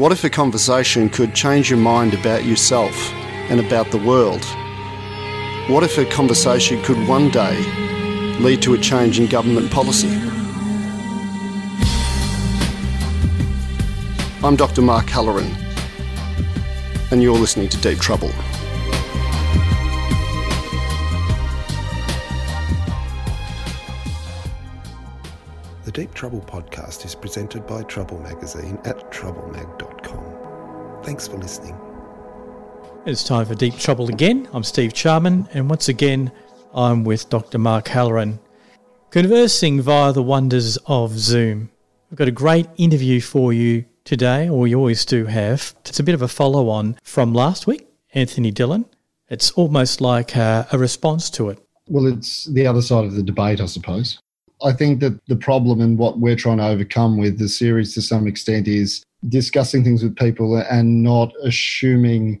What if a conversation could change your mind about yourself and about the world? What if a conversation could one day lead to a change in government policy? I'm Dr. Mark Halloran, and you're listening to Deep Trouble. The Deep Trouble podcast is presented by Trouble Magazine at troublemag.com. Thanks for listening. It's time for Deep Trouble again. I'm Steve Charman, and once again, I'm with Dr. Mark Halloran, conversing via the wonders of Zoom. We've got a great interview for you today, or we always do have. It's a bit of a follow on from last week, Anthony Dillon. It's almost like a, a response to it. Well, it's the other side of the debate, I suppose. I think that the problem and what we're trying to overcome with the series to some extent is discussing things with people and not assuming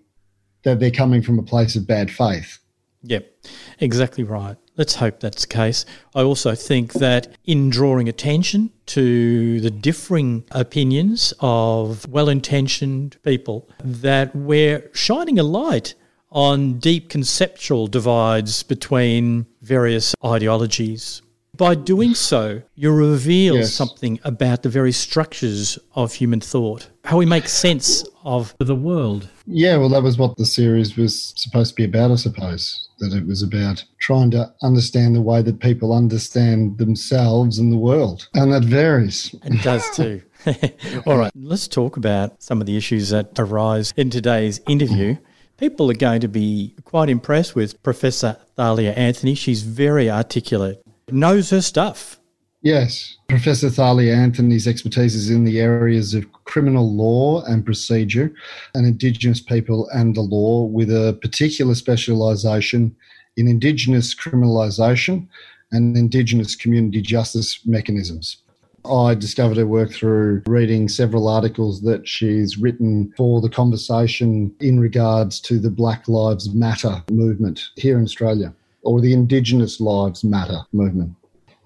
that they're coming from a place of bad faith. Yep, exactly right. Let's hope that's the case. I also think that in drawing attention to the differing opinions of well intentioned people, that we're shining a light on deep conceptual divides between various ideologies. By doing so, you reveal Yes. something about the very structures of human thought, how we make sense of the world. Yeah, well, that was what the series was supposed to be about, I suppose. That it was about trying to understand the way that people understand themselves and the world. And that varies. It does too. All right, let's talk about some of the issues that arise in today's interview. People are going to be quite impressed with Professor Thalia Anthony. She's very articulate, knows her stuff. Yes. Professor Thalia Anthony's expertise is in the areas of criminal law and procedure and Indigenous people and the law, with a particular specialisation in Indigenous criminalisation and Indigenous community justice mechanisms. I discovered her work through reading several articles that she's written for the conversation in regards to the Black Lives Matter movement here in Australia, or the Indigenous Lives Matter movement.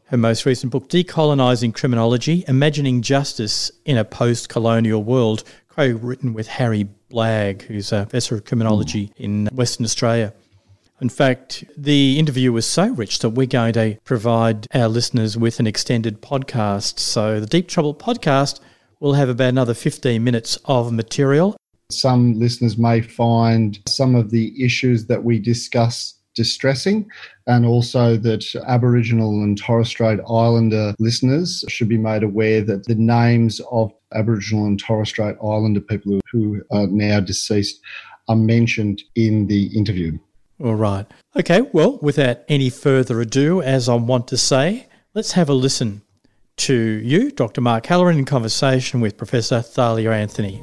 Her most recent book, Decolonising Criminology Imagining Justice in a Post Colonial World, co written with Harry Blagg, who's a professor of criminology hmm. in Western Australia. In fact, the interview was so rich that we're going to provide our listeners with an extended podcast. So, the Deep Trouble podcast will have about another 15 minutes of material. Some listeners may find some of the issues that we discuss distressing, and also that Aboriginal and Torres Strait Islander listeners should be made aware that the names of Aboriginal and Torres Strait Islander people who are now deceased are mentioned in the interview. All right. Okay, well, without any further ado, as I want to say, let's have a listen to you, Dr. Mark Halloran, in conversation with Professor Thalia Anthony.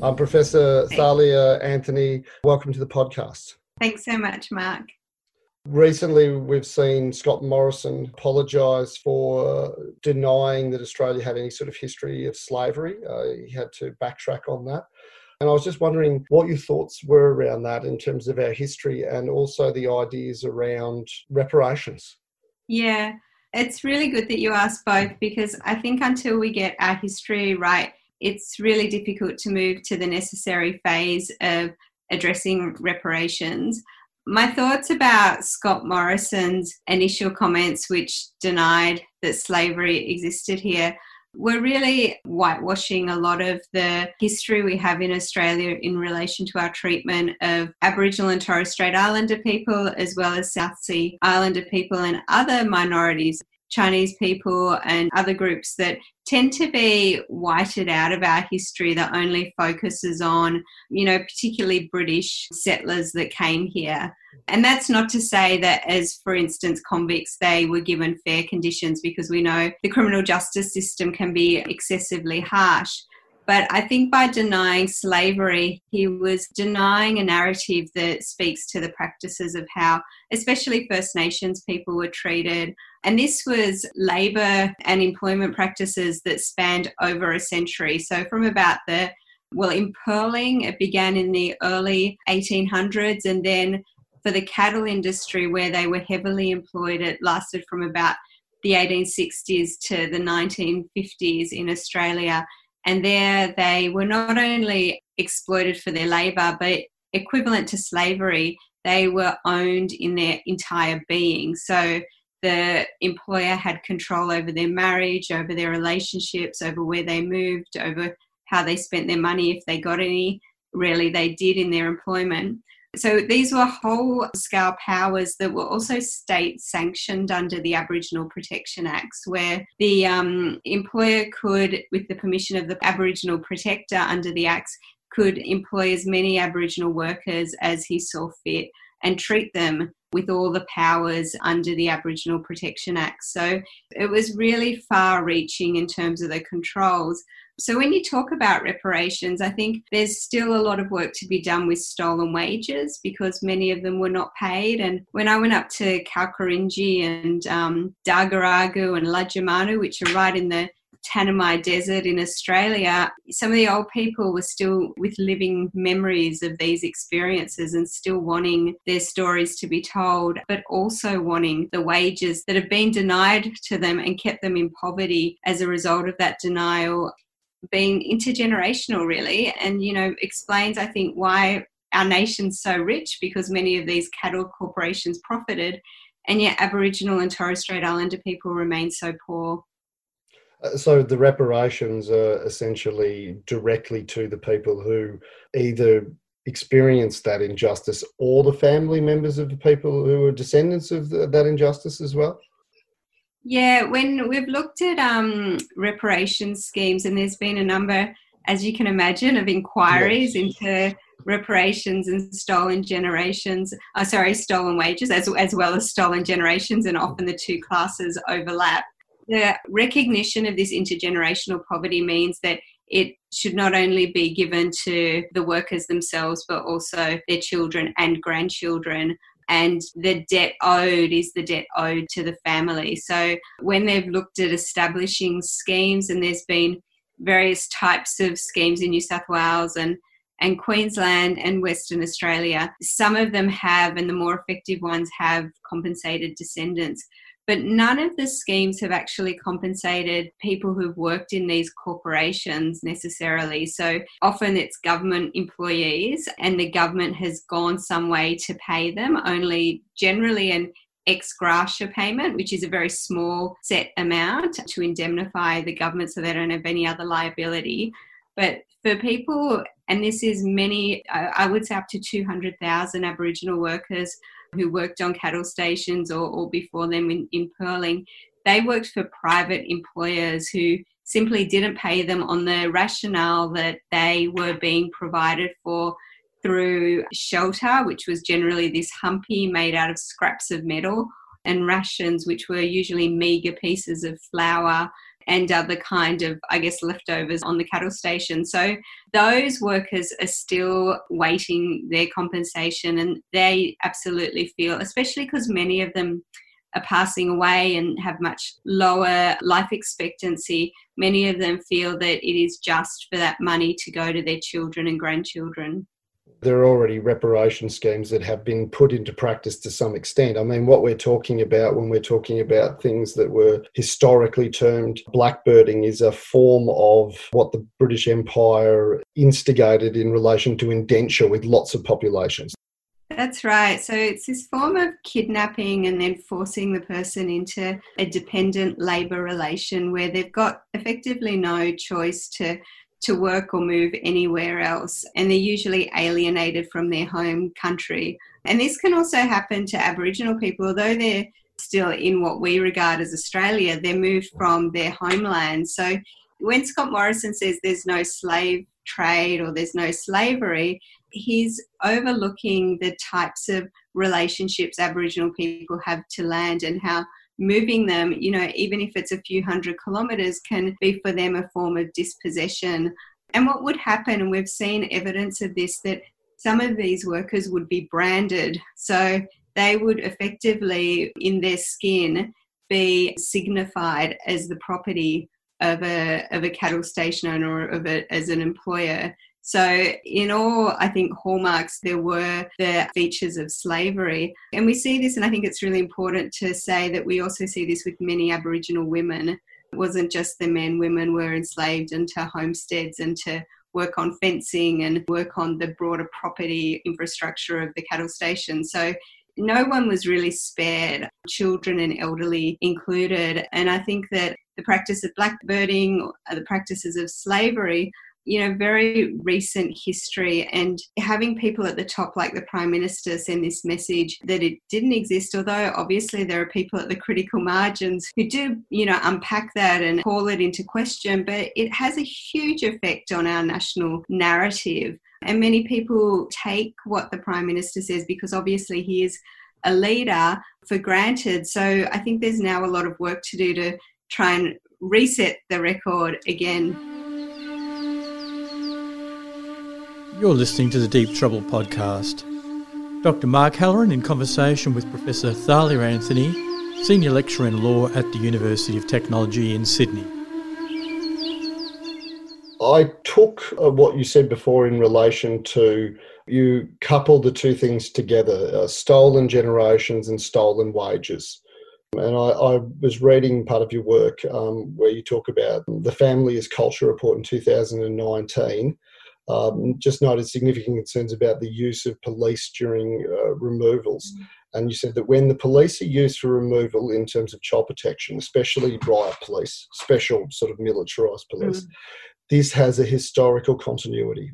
I'm Professor Thalia Anthony. Welcome to the podcast. Thanks so much, Mark. Recently, we've seen Scott Morrison apologise for denying that Australia had any sort of history of slavery. Uh, he had to backtrack on that. And I was just wondering what your thoughts were around that in terms of our history and also the ideas around reparations. Yeah, it's really good that you asked both because I think until we get our history right, it's really difficult to move to the necessary phase of addressing reparations. My thoughts about Scott Morrison's initial comments, which denied that slavery existed here, were really whitewashing a lot of the history we have in Australia in relation to our treatment of Aboriginal and Torres Strait Islander people, as well as South Sea Islander people and other minorities. Chinese people and other groups that tend to be whited out of our history that only focuses on, you know, particularly British settlers that came here. And that's not to say that, as for instance, convicts, they were given fair conditions because we know the criminal justice system can be excessively harsh. But I think by denying slavery, he was denying a narrative that speaks to the practices of how, especially First Nations people, were treated. And this was labour and employment practices that spanned over a century. So, from about the well, in pearling, it began in the early 1800s, and then for the cattle industry, where they were heavily employed, it lasted from about the 1860s to the 1950s in Australia. And there they were not only exploited for their labour, but equivalent to slavery, they were owned in their entire being. So the employer had control over their marriage, over their relationships, over where they moved, over how they spent their money if they got any. Really, they did in their employment. So these were whole scale powers that were also state sanctioned under the Aboriginal Protection Acts, where the um, employer could, with the permission of the Aboriginal Protector under the Acts, could employ as many Aboriginal workers as he saw fit and treat them with all the powers under the Aboriginal Protection Act. So it was really far reaching in terms of the controls. So, when you talk about reparations, I think there's still a lot of work to be done with stolen wages because many of them were not paid. And when I went up to Kalkarindji and um, Daguragu and Lajamanu, which are right in the Tanami Desert in Australia, some of the old people were still with living memories of these experiences and still wanting their stories to be told, but also wanting the wages that have been denied to them and kept them in poverty as a result of that denial being intergenerational really and you know explains i think why our nation's so rich because many of these cattle corporations profited and yet aboriginal and torres strait islander people remain so poor. Uh, so the reparations are essentially directly to the people who either experienced that injustice or the family members of the people who are descendants of the, that injustice as well yeah, when we've looked at um, reparations schemes, and there's been a number, as you can imagine, of inquiries yes. into reparations and stolen generations, uh, sorry, stolen wages, as, as well as stolen generations, and often the two classes overlap. The recognition of this intergenerational poverty means that it should not only be given to the workers themselves, but also their children and grandchildren and the debt owed is the debt owed to the family. So when they've looked at establishing schemes, and there's been various types of schemes in New South Wales and and Queensland and Western Australia. Some of them have, and the more effective ones have compensated descendants but none of the schemes have actually compensated people who've worked in these corporations necessarily. So often it's government employees, and the government has gone some way to pay them, only generally an ex gratia payment, which is a very small set amount to indemnify the government so they don't have any other liability. But for people, and this is many, I would say up to 200,000 Aboriginal workers who worked on cattle stations or, or before them in, in pearling, they worked for private employers who simply didn't pay them on the rationale that they were being provided for through shelter, which was generally this humpy made out of scraps of metal, and rations, which were usually meagre pieces of flour and other kind of, I guess, leftovers on the cattle station. So those workers are still waiting their compensation and they absolutely feel, especially because many of them are passing away and have much lower life expectancy, many of them feel that it is just for that money to go to their children and grandchildren there are already reparation schemes that have been put into practice to some extent. I mean, what we're talking about when we're talking about things that were historically termed blackbirding is a form of what the British Empire instigated in relation to indenture with lots of populations. That's right. So it's this form of kidnapping and then forcing the person into a dependent labour relation where they've got effectively no choice to to work or move anywhere else, and they're usually alienated from their home country. And this can also happen to Aboriginal people, although they're still in what we regard as Australia, they're moved from their homeland. So when Scott Morrison says there's no slave trade or there's no slavery, he's overlooking the types of relationships Aboriginal people have to land and how moving them, you know, even if it's a few hundred kilometres, can be for them a form of dispossession. And what would happen, and we've seen evidence of this, that some of these workers would be branded. So they would effectively, in their skin, be signified as the property of a, of a cattle station owner or of a, as an employer So, in all, I think hallmarks, there were the features of slavery. And we see this, and I think it's really important to say that we also see this with many Aboriginal women. It wasn't just the men, women were enslaved into homesteads and to work on fencing and work on the broader property infrastructure of the cattle station. So no one was really spared, children and elderly included. And I think that the practice of blackbirding, the practices of slavery, you know, very recent history and having people at the top like the Prime Minister send this message that it didn't exist, although obviously there are people at the critical margins who do, you know, unpack that and call it into question, but it has a huge effect on our national narrative. And many people take what the Prime Minister says because obviously he is a leader for granted. So I think there's now a lot of work to do to try and reset the record again. You're listening to the Deep Trouble podcast. Dr. Mark Halloran in conversation with Professor Thalia Anthony, Senior Lecturer in Law at the University of Technology in Sydney. I took uh, what you said before in relation to you couple the two things together uh, stolen generations and stolen wages. And I, I, was reading part of your work um, where you talk about the Family Is Culture report in 2019 um, just noted significant concerns about the use of police during uh, removals. Mm. And you said that when the police are used for removal in terms of child protection, especially riot police, special sort of militarised police, mm. this has a historical continuity.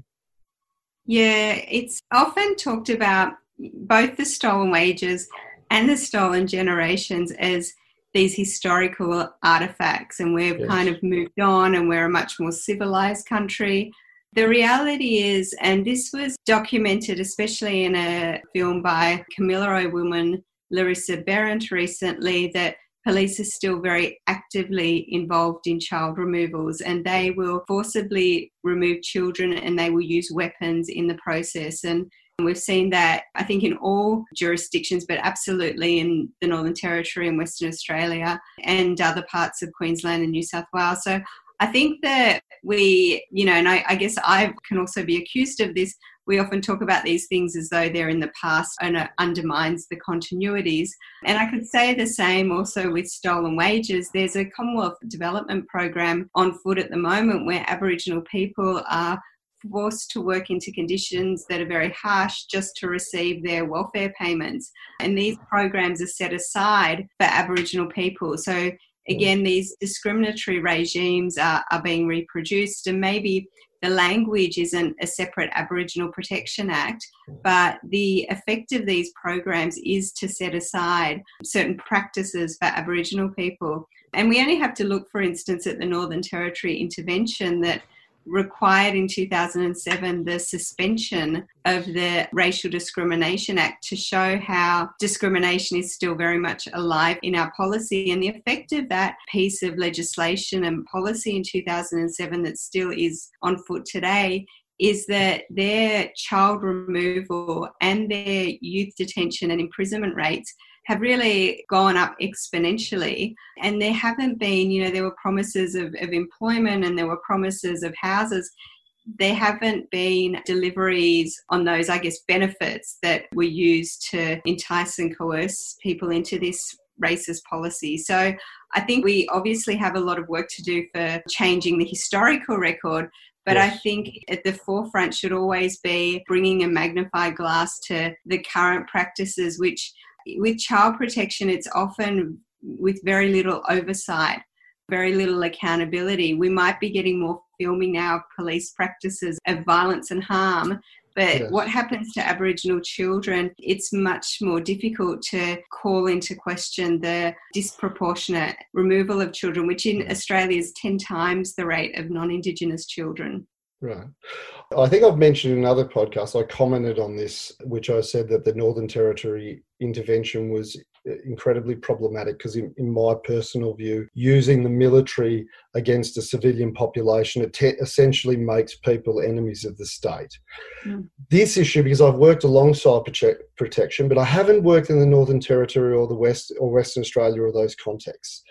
Yeah, it's often talked about both the stolen wages and the stolen generations as these historical artifacts, and we've yes. kind of moved on and we're a much more civilized country. The reality is, and this was documented especially in a film by Kamilaroi woman Larissa Behrendt recently, that police are still very actively involved in child removals and they will forcibly remove children and they will use weapons in the process. And We've seen that, I think, in all jurisdictions, but absolutely in the Northern Territory and Western Australia and other parts of Queensland and New South Wales. So I think that we, you know, and I, I, guess I can also be accused of this. We often talk about these things as though they're in the past and it undermines the continuities. And I could say the same also with stolen wages. There's a Commonwealth Development Program on foot at the moment where Aboriginal people are forced to work into conditions that are very harsh just to receive their welfare payments. And these programs are set aside for Aboriginal people. So again, these discriminatory regimes are, are being reproduced, and maybe the language isn't a separate Aboriginal Protection Act, but the effect of these programs is to set aside certain practices for Aboriginal people. And we only have to look, for instance, at the Northern Territory intervention that required in 2007 the suspension of the Racial Discrimination Act to show how discrimination is still very much alive in our policy. And the effect of that piece of legislation and policy in 2007 that still is on foot today is that their child removal and their youth detention and imprisonment rates have really gone up exponentially. And there haven't been, you know, there were promises of, of employment and there were promises of houses. There haven't been deliveries on those, I guess, benefits that were used to entice and coerce people into this racist policy. So I think we obviously have a lot of work to do for changing the historical record, but yes. I think at the forefront should always be bringing a magnified glass to the current practices, which with child protection, it's often with very little oversight, very little accountability. We might be getting more filming now of police practices of violence and harm. But yes. what happens to Aboriginal children? It's much more difficult to call into question the disproportionate removal of children, which in mm. Australia is 10 times the rate of non Indigenous children. Right. I think I've mentioned in other podcasts, I commented on this, which I said that the Northern Territory intervention was incredibly problematic because, in, in, my personal view, using the military against a civilian population te- essentially makes people enemies of the state. Mm. This issue, because I've worked alongside prote- protection, but I haven't worked in the Northern Territory or the West or Western Australia or those contexts.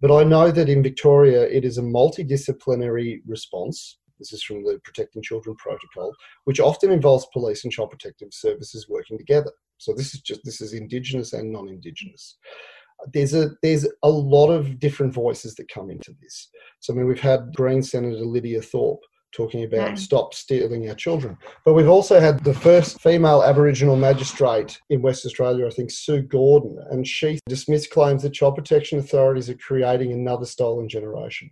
But I know that in Victoria, it is a multidisciplinary response This is from the Protecting Children Protocol, which often involves police and child protective services working together. So this is just this is Indigenous and non-Indigenous. There's a there's a lot of different voices that come into this. So I mean, we've had Green Senator Lydia Thorpe talking about mm. stop stealing our children. But we've also had the first female Aboriginal magistrate in West Australia, I think, Sue Gordon, and she dismissed claims that child protection authorities are creating another stolen generation.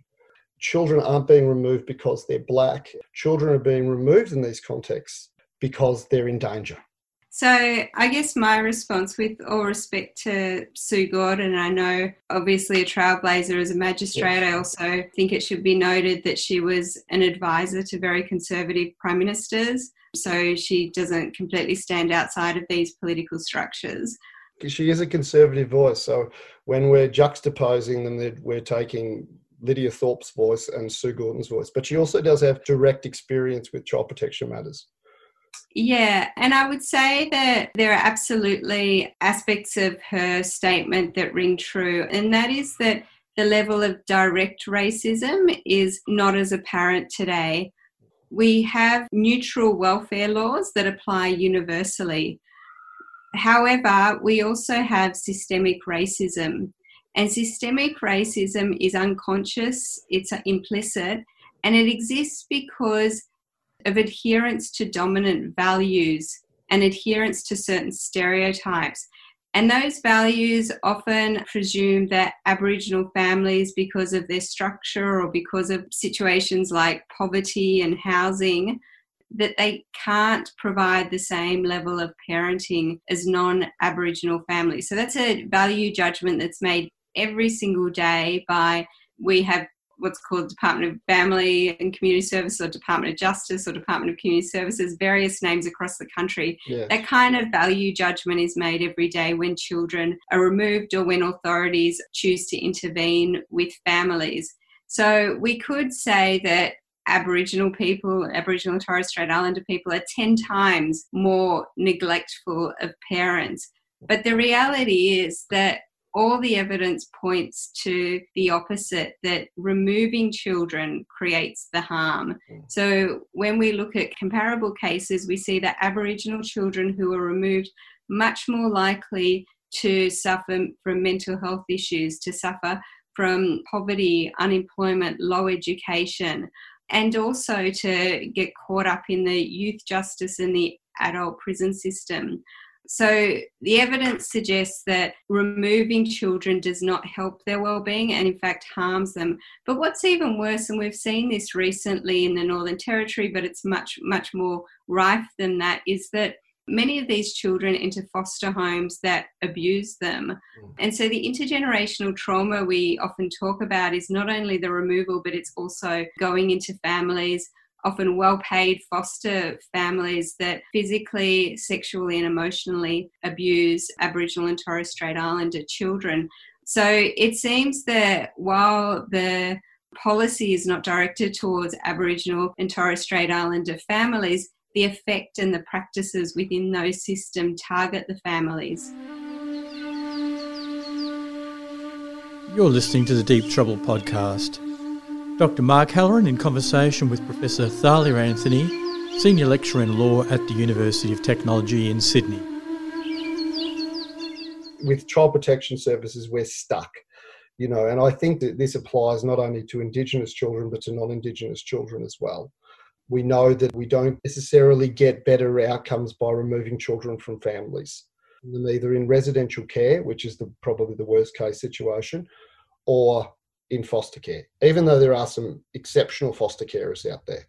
Children aren't being removed because they're black. Children are being removed in these contexts because they're in danger. So, I guess my response, with all respect to Sue Gordon, I know obviously a trailblazer as a magistrate, I also think it should be noted that she was an advisor to very conservative prime ministers. So, she doesn't completely stand outside of these political structures. She is a conservative voice. So, when we're juxtaposing them, we're taking Lydia Thorpe's voice and Sue Gordon's voice. But she also does have direct experience with child protection matters. Yeah, and I would say that there are absolutely aspects of her statement that ring true, and that is that the level of direct racism is not as apparent today. We have neutral welfare laws that apply universally. However, we also have systemic racism. And systemic racism is unconscious, it's implicit, and it exists because of adherence to dominant values and adherence to certain stereotypes. And those values often presume that Aboriginal families, because of their structure or because of situations like poverty and housing, that they can't provide the same level of parenting as non Aboriginal families. So that's a value judgment that's made every single day by we have what's called Department of Family and Community Services or Department of Justice or Department of Community Services, various names across the country. Yes. That kind of value judgment is made every day when children are removed or when authorities choose to intervene with families. So we could say that Aboriginal people, Aboriginal and Torres Strait Islander people, are 10 times more neglectful of parents. But the reality is that all the evidence points to the opposite that removing children creates the harm. Mm. So, when we look at comparable cases, we see that Aboriginal children who are removed much more likely to suffer from mental health issues, to suffer from poverty, unemployment, low education, and also to get caught up in the youth justice and the adult prison system. So the evidence suggests that removing children does not help their well-being and in fact harms them. But what's even worse, and we've seen this recently in the Northern Territory, but it's much, much more rife than that, is that many of these children enter foster homes that abuse them. Mm. And so the intergenerational trauma we often talk about is not only the removal, but it's also going into families often well paid foster families that physically, sexually, and emotionally abuse Aboriginal and Torres Strait Islander children. So it seems that while the policy is not directed towards Aboriginal and Torres Strait Islander families, the effect and the practices within those systems target the families. You're listening to the Deep Trouble podcast. Dr. Mark Halloran in conversation with Professor Thalia Anthony, Senior Lecturer in Law at the University of Technology in Sydney. With child protection services, we're stuck. You know, and I think that this applies not only to Indigenous children but to non Indigenous children as well. We know that we don't necessarily get better outcomes by removing children from families, either in residential care, which is the, probably the worst case situation, or in foster care, even though there are some exceptional foster carers out there.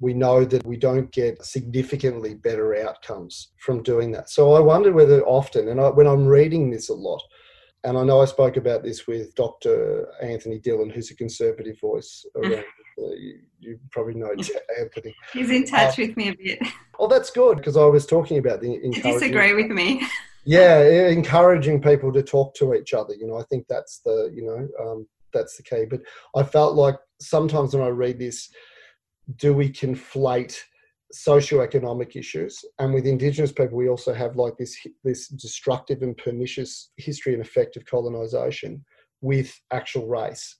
We know that we don't get significantly better outcomes from doing that. So I wonder whether often, and I, when I'm reading this a lot, and I know I spoke about this with Dr. Anthony Dillon, who's a conservative voice around. Uh, you, you, probably know Anthony. He's in touch uh, with me a bit. Well, that's good because I was talking about the. Disagree with me. yeah, encouraging people to talk to each other. You know, I think that's the you know um, that's the key. But I felt like sometimes when I read this, do we conflate socioeconomic issues? And with Indigenous people, we also have like this this destructive and pernicious history and effect of colonization with actual race.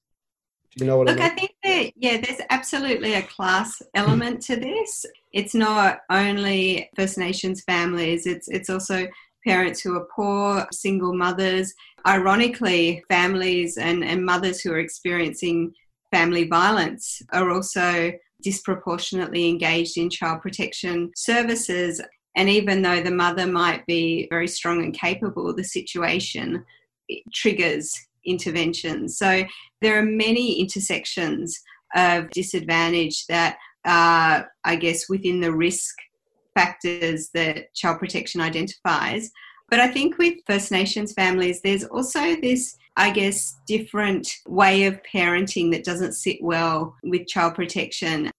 Do you know what Look, I mean? I think that, yeah, there's absolutely a class hmm. element to this. It's not only First Nations families, it's, it's also parents who are poor, single mothers. Ironically, families and, and mothers who are experiencing family violence are also disproportionately engaged in child protection services. And even though the mother might be very strong and capable, the situation triggers interventions. So there are many intersections of disadvantage that are, I guess, within the risk factors that child protection identifies. But I think with First Nations families, there's also this, I guess, different way of parenting that doesn't sit well with child protection.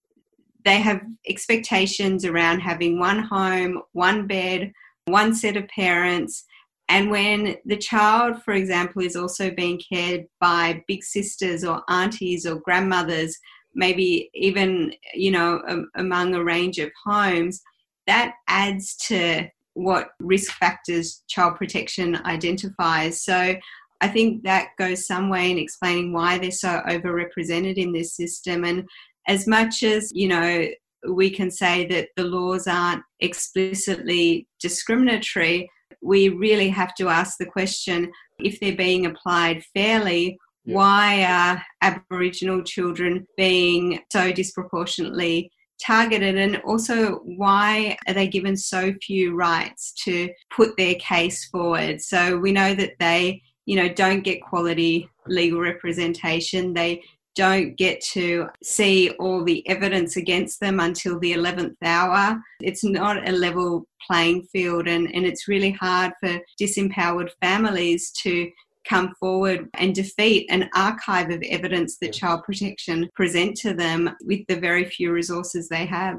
They have expectations around having one home, one bed, one set of parents. And when the child, for example, is also being cared by big sisters or aunties or grandmothers, maybe even, you know, among a range of homes, that adds to what risk factors child protection identifies. So I think that goes some way in explaining why they're so overrepresented in this system. And as much as, you know, we can say that the laws aren't explicitly discriminatory, we really have to ask the question if they're being applied fairly, yeah. why are Aboriginal children being so disproportionately targeted and also why are they given so few rights to put their case forward so we know that they you know don't get quality legal representation they don't get to see all the evidence against them until the 11th hour. It's not a level playing field, and, and it's really hard for disempowered families to come forward and defeat an archive of evidence that child protection present to them with the very few resources they have.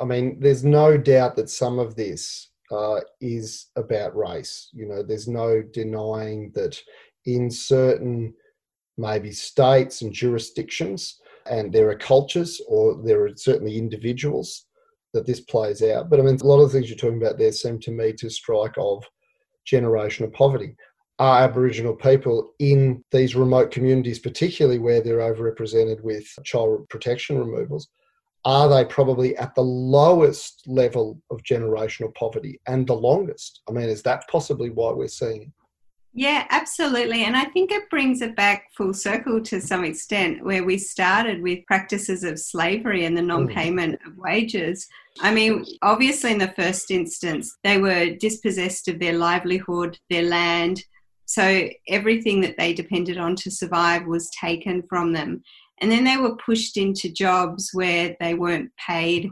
I mean, there's no doubt that some of this uh, is about race. You know, there's no denying that in certain maybe states and jurisdictions, and there are cultures or there are certainly individuals that this plays out. But I mean, a lot of the things you're talking about there seem to me to strike of generational poverty are Aboriginal people in these remote communities, particularly where they're overrepresented with child protection removals, are they probably at the lowest level of generational poverty and the longest? I mean, is that possibly why we're seeing it? Yeah, absolutely. And I think it brings it back full circle to some extent where we started with practices of slavery and the mm. non payment of wages. I mean, obviously, in the first instance, they were dispossessed of their livelihood, their land, so everything that they depended on to survive was taken from them. And then they were pushed into jobs where they weren't paid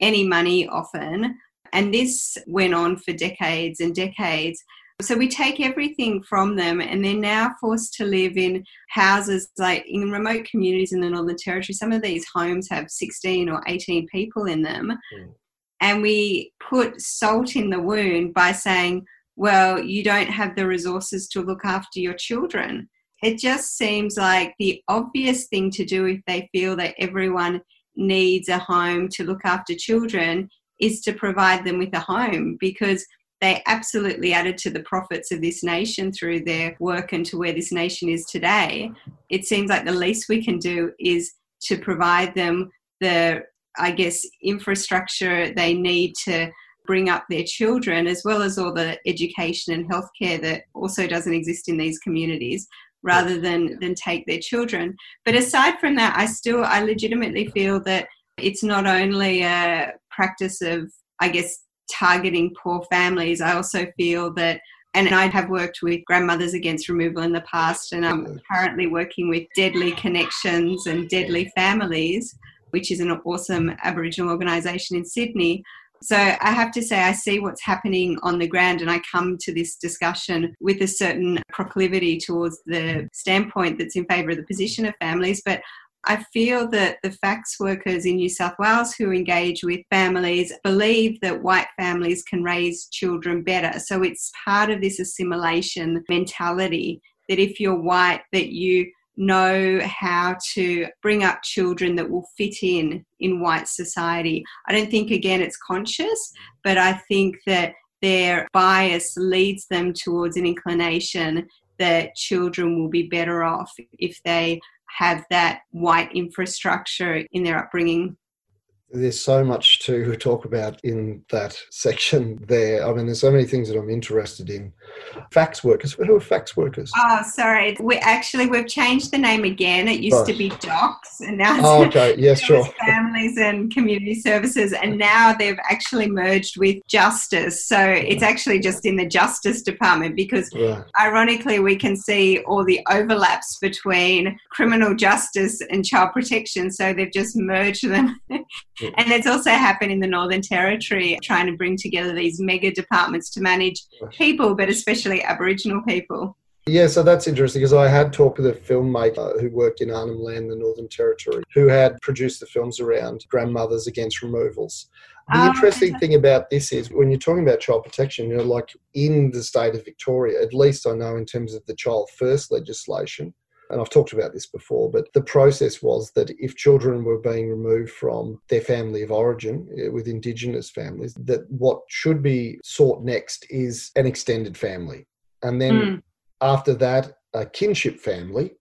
any money often. And this went on for decades and decades. So we take everything from them and they're now forced to live in houses like in remote communities in the Northern Territory. Some of these homes have 16 or 18 people in them. Mm. And we put salt in the wound by saying, well, you don't have the resources to look after your children. It just seems like the obvious thing to do if they feel that everyone needs a home to look after children is to provide them with a home because they absolutely added to the profits of this nation through their work and to where this nation is today. It seems like the least we can do is to provide them the, I guess, infrastructure they need to bring up their children, as well as all the education and healthcare that also doesn't exist in these communities, rather than than take their children. But aside from that, I still I legitimately feel that it's not only a practice of I guess targeting poor families. I also feel that and I have worked with grandmothers against removal in the past, and I'm currently working with Deadly Connections and Deadly Families, which is an awesome Aboriginal organisation in Sydney. So I have to say, I see what's happening on the ground, and I come to this discussion with a certain proclivity towards the standpoint that's in favour of the position of families. But I feel that the FACS workers in New South Wales who engage with families believe that white families can raise children better. So it's part of this assimilation mentality that if you're white, that you know how to bring up children that will fit in in white society. I don't think, again, it's conscious, but I think that their bias leads them towards an inclination that children will be better off if they have that white infrastructure in their upbringing there's so much to talk about in that section there. I mean, there's so many things that I'm interested in. FACS workers. Who are FACS workers? Oh, sorry. We actually we've changed the name again. It used right. to be DoCS, and now oh, okay. Yes, sure. Families and Community Services, and now they've actually merged with Justice. So it's actually just in the Justice Department because, right. ironically, we can see all the overlaps between criminal justice and child protection. So they've just merged them. And it's also happened in the Northern Territory, trying to bring together these mega departments to manage people, but especially Aboriginal people. Yeah, so that's interesting because I had talked with a filmmaker who worked in Arnhem Land, the Northern Territory, who had produced the films around grandmothers against removals. The oh, interesting thing about this is when you're talking about child protection, you know, like in the state of Victoria, at least I know in terms of the child first legislation, and I've talked about this before, but the process was that if children were being removed from their family of origin eh, with Indigenous families, that what should be sought next is an extended family. And then mm. after that, a kinship family.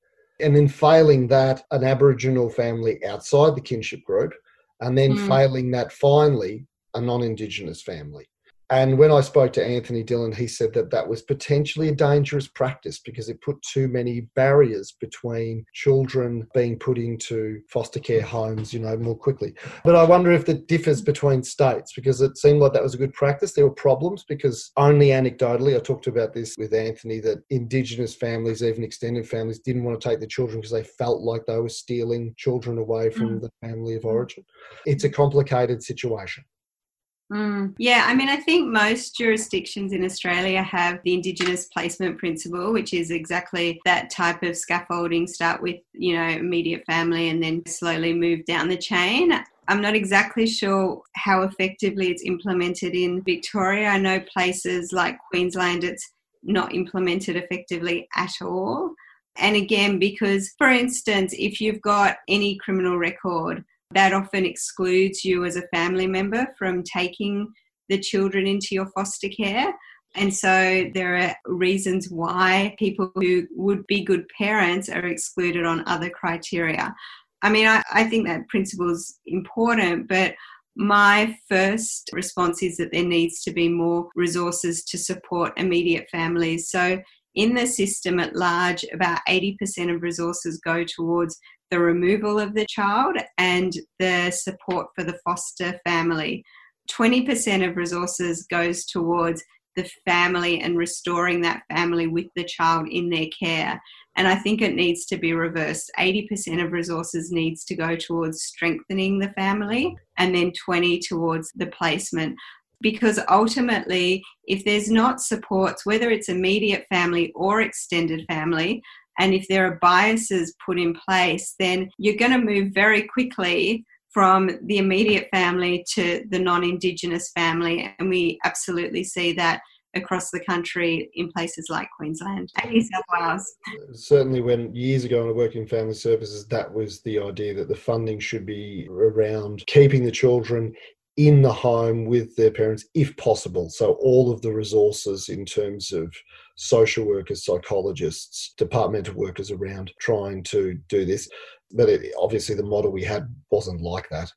And then failing that, an Aboriginal family outside the kinship group. And then mm. failing that, finally, a non Indigenous family. And when I spoke to Anthony Dillon, he said that that was potentially a dangerous practice because it put too many barriers between children being put into foster care homes, you know, more quickly. But I wonder if that differs between states because it seemed like that was a good practice. There were problems because only anecdotally, I talked about this with Anthony, that Indigenous families, even extended families, didn't want to take the children because they felt like they were stealing children away from mm. the family of origin. It's a complicated situation. Mm. Yeah, I mean, I think most jurisdictions in Australia have the Indigenous placement principle, which is exactly that type of scaffolding. Start with, you know, immediate family and then slowly move down the chain. I'm not exactly sure how effectively it's implemented in Victoria. I know places like Queensland, it's not implemented effectively at all. And again, because, for instance, if you've got any criminal record, that often excludes you as a family member from taking the children into your foster care. And so there are reasons why people who would be good parents are excluded on other criteria. I mean, I, I think that principle is important, but my first response is that there needs to be more resources to support immediate families. So, in the system at large, about 80% of resources go towards the removal of the child and the support for the foster family. 20% of resources goes towards the family and restoring that family with the child in their care. And I think it needs to be reversed. 80% of resources needs to go towards strengthening the family and then 20 towards the placement. Because ultimately, if there's not supports, whether it's immediate family or extended family, and if there are biases put in place, then you're going to move very quickly from the immediate family to the non Indigenous family. And we absolutely see that across the country in places like Queensland and New South Wales. Certainly, when years ago when I worked in family services, that was the idea that the funding should be around keeping the children in the home with their parents if possible. So, all of the resources in terms of social workers, psychologists, departmental workers around trying to do this. But it, obviously, the model we had wasn't like that.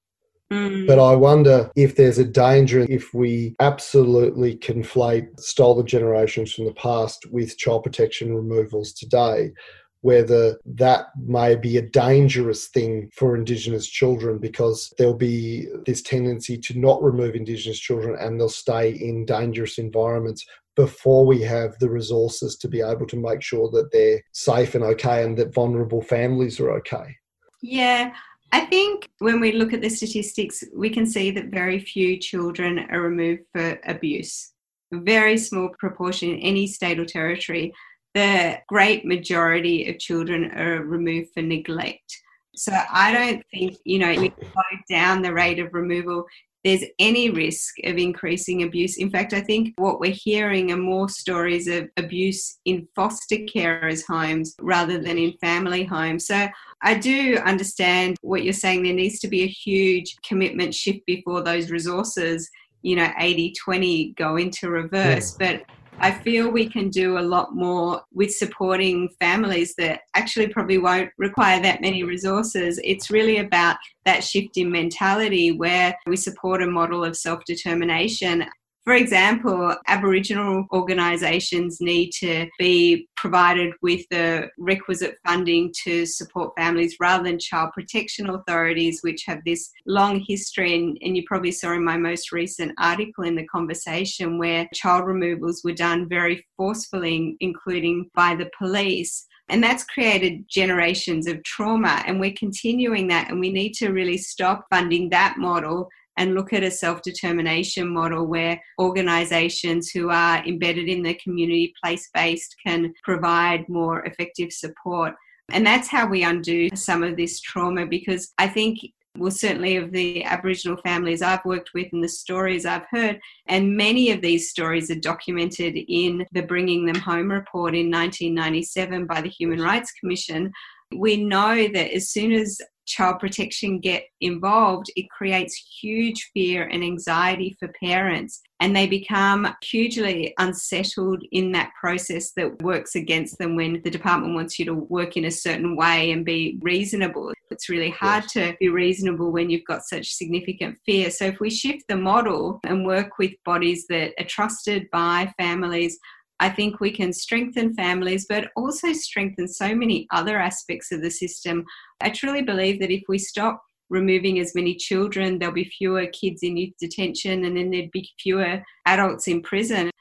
Mm. But I wonder if there's a danger if we absolutely conflate stolen generations from the past with child protection removals today, whether that may be a dangerous thing for Indigenous children because there'll be this tendency to not remove Indigenous children and they'll stay in dangerous environments before we have the resources to be able to make sure that they're safe and okay and that vulnerable families are okay. Yeah, I think when we look at the statistics, we can see that very few children are removed for abuse. A very small proportion in any state or territory. The great majority of children are removed for neglect. So I don't think, you know, we slow down the rate of removal there's any risk of increasing abuse. In fact, I think what we're hearing are more stories of abuse in foster carers' homes rather than in family homes. So I do understand what you're saying. There needs to be a huge commitment shift before those resources, you know, 80 20 go into reverse. Yeah. But I feel we can do a lot more with supporting families that actually probably won't require that many resources. It's really about that shift in mentality where we support a model of self determination for example, Aboriginal organisations need to be provided with the requisite funding to support families rather than child protection authorities, which have this long history. And, and, you probably saw in my most recent article in the conversation where child removals were done very forcefully, including by the police. And that's created generations of trauma. And we're continuing that. And we need to really stop funding that model and look at a self determination model where organisations who are embedded in the community, place based, can provide more effective support. And that's how we undo some of this trauma because I think well, certainly of the Aboriginal families I've worked with and the stories I've heard, and many of these stories are documented in the Bringing Them Home report in 1997 by the Human Rights Commission. We know that as soon as child protection get involved, it creates huge fear and anxiety for parents. And they become hugely unsettled in that process that works against them when the department wants you to work in a certain way and be reasonable. It's really hard yes. to be reasonable when you've got such significant fear. So, if we shift the model and work with bodies that are trusted by families, I think we can strengthen families, but also strengthen so many other aspects of the system. I truly believe that if we stop removing as many children, there'll be fewer kids in youth detention and then there'd be fewer adults in prison.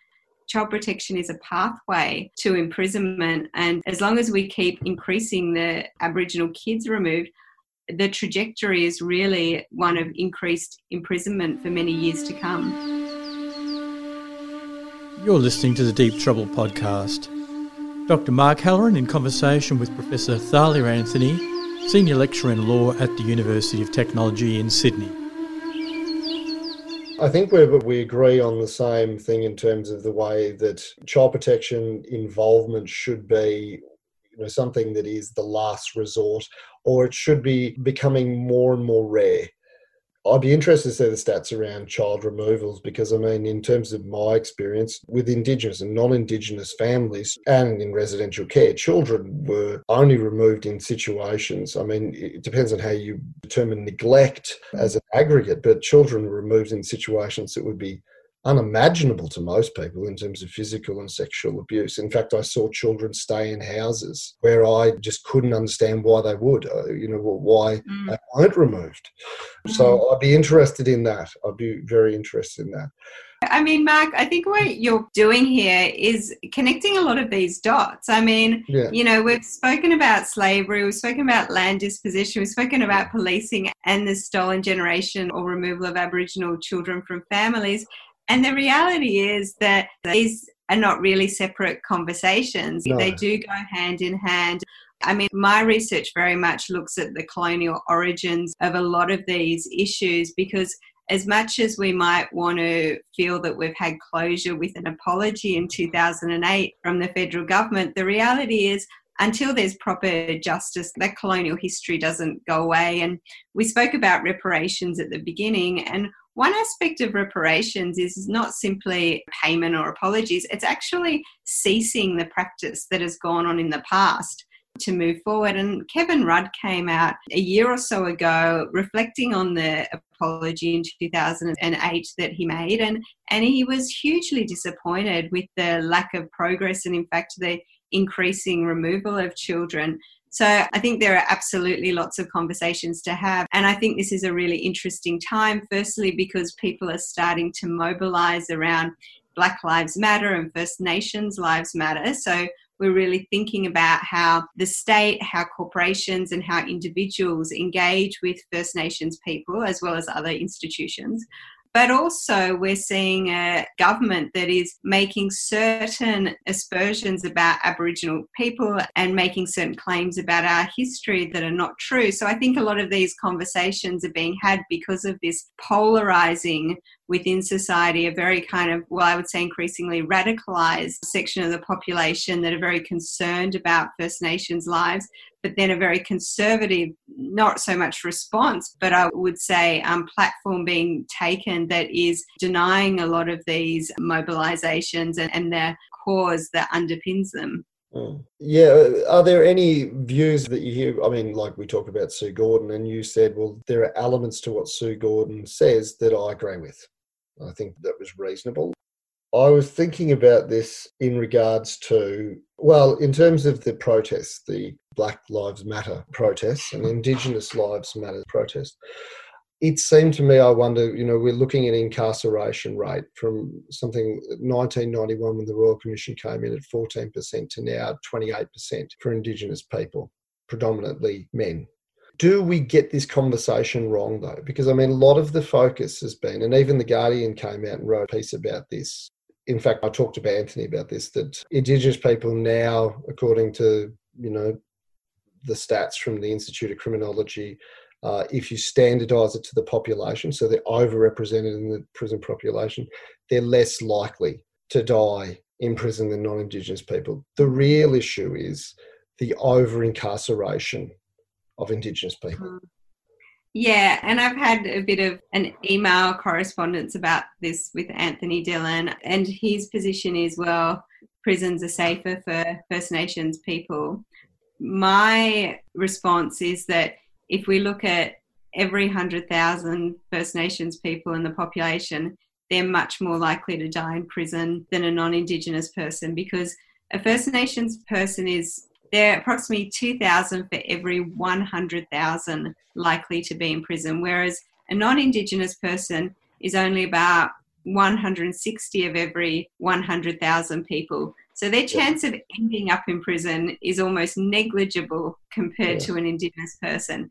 Child protection is a pathway to imprisonment, and as long as we keep increasing the Aboriginal kids removed, the trajectory is really one of increased imprisonment for many years to come. You're listening to the Deep Trouble podcast. Dr. Mark Halloran in conversation with Professor Thalia Anthony, Senior Lecturer in Law at the University of Technology in Sydney. I think we we agree on the same thing in terms of the way that child protection involvement should be you know, something that is the last resort, or it should be becoming more and more rare. I'd be interested to see the stats around child removals because, I mean, in terms of my experience with Indigenous and non Indigenous families and in residential care, children were only removed in situations. I mean, it depends on how you determine neglect as an aggregate, but children were removed in situations that would be unimaginable to most people in terms of physical and sexual abuse. In fact, I saw children stay in houses where I just couldn't understand why they would, uh, you know, why mm. they weren't removed. Mm. So I'd be interested in that. I'd be very interested in that. I mean, Mark, I think what you're doing here is connecting a lot of these dots. I mean, yeah. you know, we've spoken about slavery, we've spoken about land disposition, we've spoken about policing and the stolen generation or removal of Aboriginal children from families. And the reality is that these are not really separate conversations. No. They do go hand in hand. I mean, my research very much looks at the colonial origins of a lot of these issues because, as much as we might want to feel that we've had closure with an apology in 2008 from the federal government, the reality is until there's proper justice, that colonial history doesn't go away. And we spoke about reparations at the beginning, and one aspect of reparations is not simply payment or apologies, it's actually ceasing the practice that has gone on in the past to move forward. And Kevin Rudd came out a year or so ago reflecting on the apology in 2008 that he made, and, and he was hugely disappointed with the lack of progress and, in fact, the increasing removal of children. So I think there are absolutely lots of conversations to have. And I think this is a really interesting time, firstly, because people are starting to mobilize around Black Lives Matter and First Nations Lives Matter. So we're really thinking about how the state, how corporations, and how individuals engage with First Nations people as well as other institutions but also, we're seeing a government that is making certain aspersions about Aboriginal people and making certain claims about our history that are not true. So, I think a lot of these conversations are being had because of this polarizing within society, a very kind of, well, I would say increasingly radicalized section of the population that are very concerned about First Nations lives but then a very conservative, not so much response, but I would say um, platform being taken that is denying a lot of these mobilizations and, and the cause that underpins them. Mm. Yeah. Are there any views that you hear? I mean, like we talked about Sue Gordon, and you said, well, there are elements to what Sue Gordon says that I agree with. I think that was reasonable. I was thinking about this in regards to, well, in terms of the protests, the Black Lives Matter protests and Indigenous Lives Matter protests. It seemed to me, I wonder, you know, we're looking at incarceration rate from something 1991 when the Royal Commission came in at 14% to now 28% for Indigenous people, predominantly men do we get this conversation wrong though? Because I mean, a lot of the focus has been, and even the Guardian came out and wrote a piece about this in fact, I talked to Anthony about this that Indigenous people now, according to you know the stats from the Institute of Criminology, uh, if you standardise it to the population, so they're overrepresented in the prison population, they're less likely to die in prison than non-Indigenous people. The real issue is the over incarceration of Indigenous people. Mm. Yeah, and I've had a bit of an email correspondence about this with Anthony Dillon, and his position is well, prisons are safer for First Nations people. My response is that if we look at every 100,000 First Nations people in the population, they're much more likely to die in prison than a non Indigenous person because a First Nations person is there are approximately 2,000 for every 100,000 likely to be in prison, whereas a non Indigenous person is only about 160 of every 100,000 people. So their chance of ending up in prison is almost negligible compared yeah. to an Indigenous person.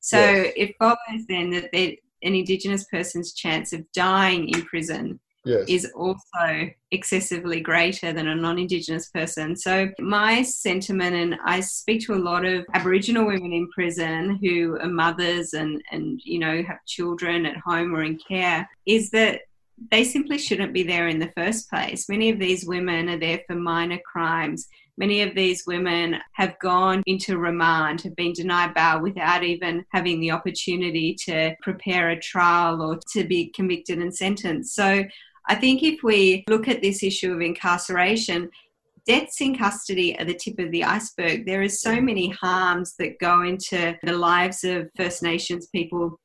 So yes. it follows then that an Indigenous person's chance of dying in prison yes. is also excessively greater than a non Indigenous person. So, my sentiment, and I speak to a lot of Aboriginal women in prison who are mothers and, and you know, have children at home or in care, is that they simply shouldn't be there in the first place. Many of these women are there for minor crimes. Many of these women have gone into remand, have been denied bail without even having the opportunity to prepare a trial or to be convicted and sentenced. So I think if we look at this issue of incarceration, deaths in custody are the tip of the iceberg. There is so many harms that go into the lives of First Nations people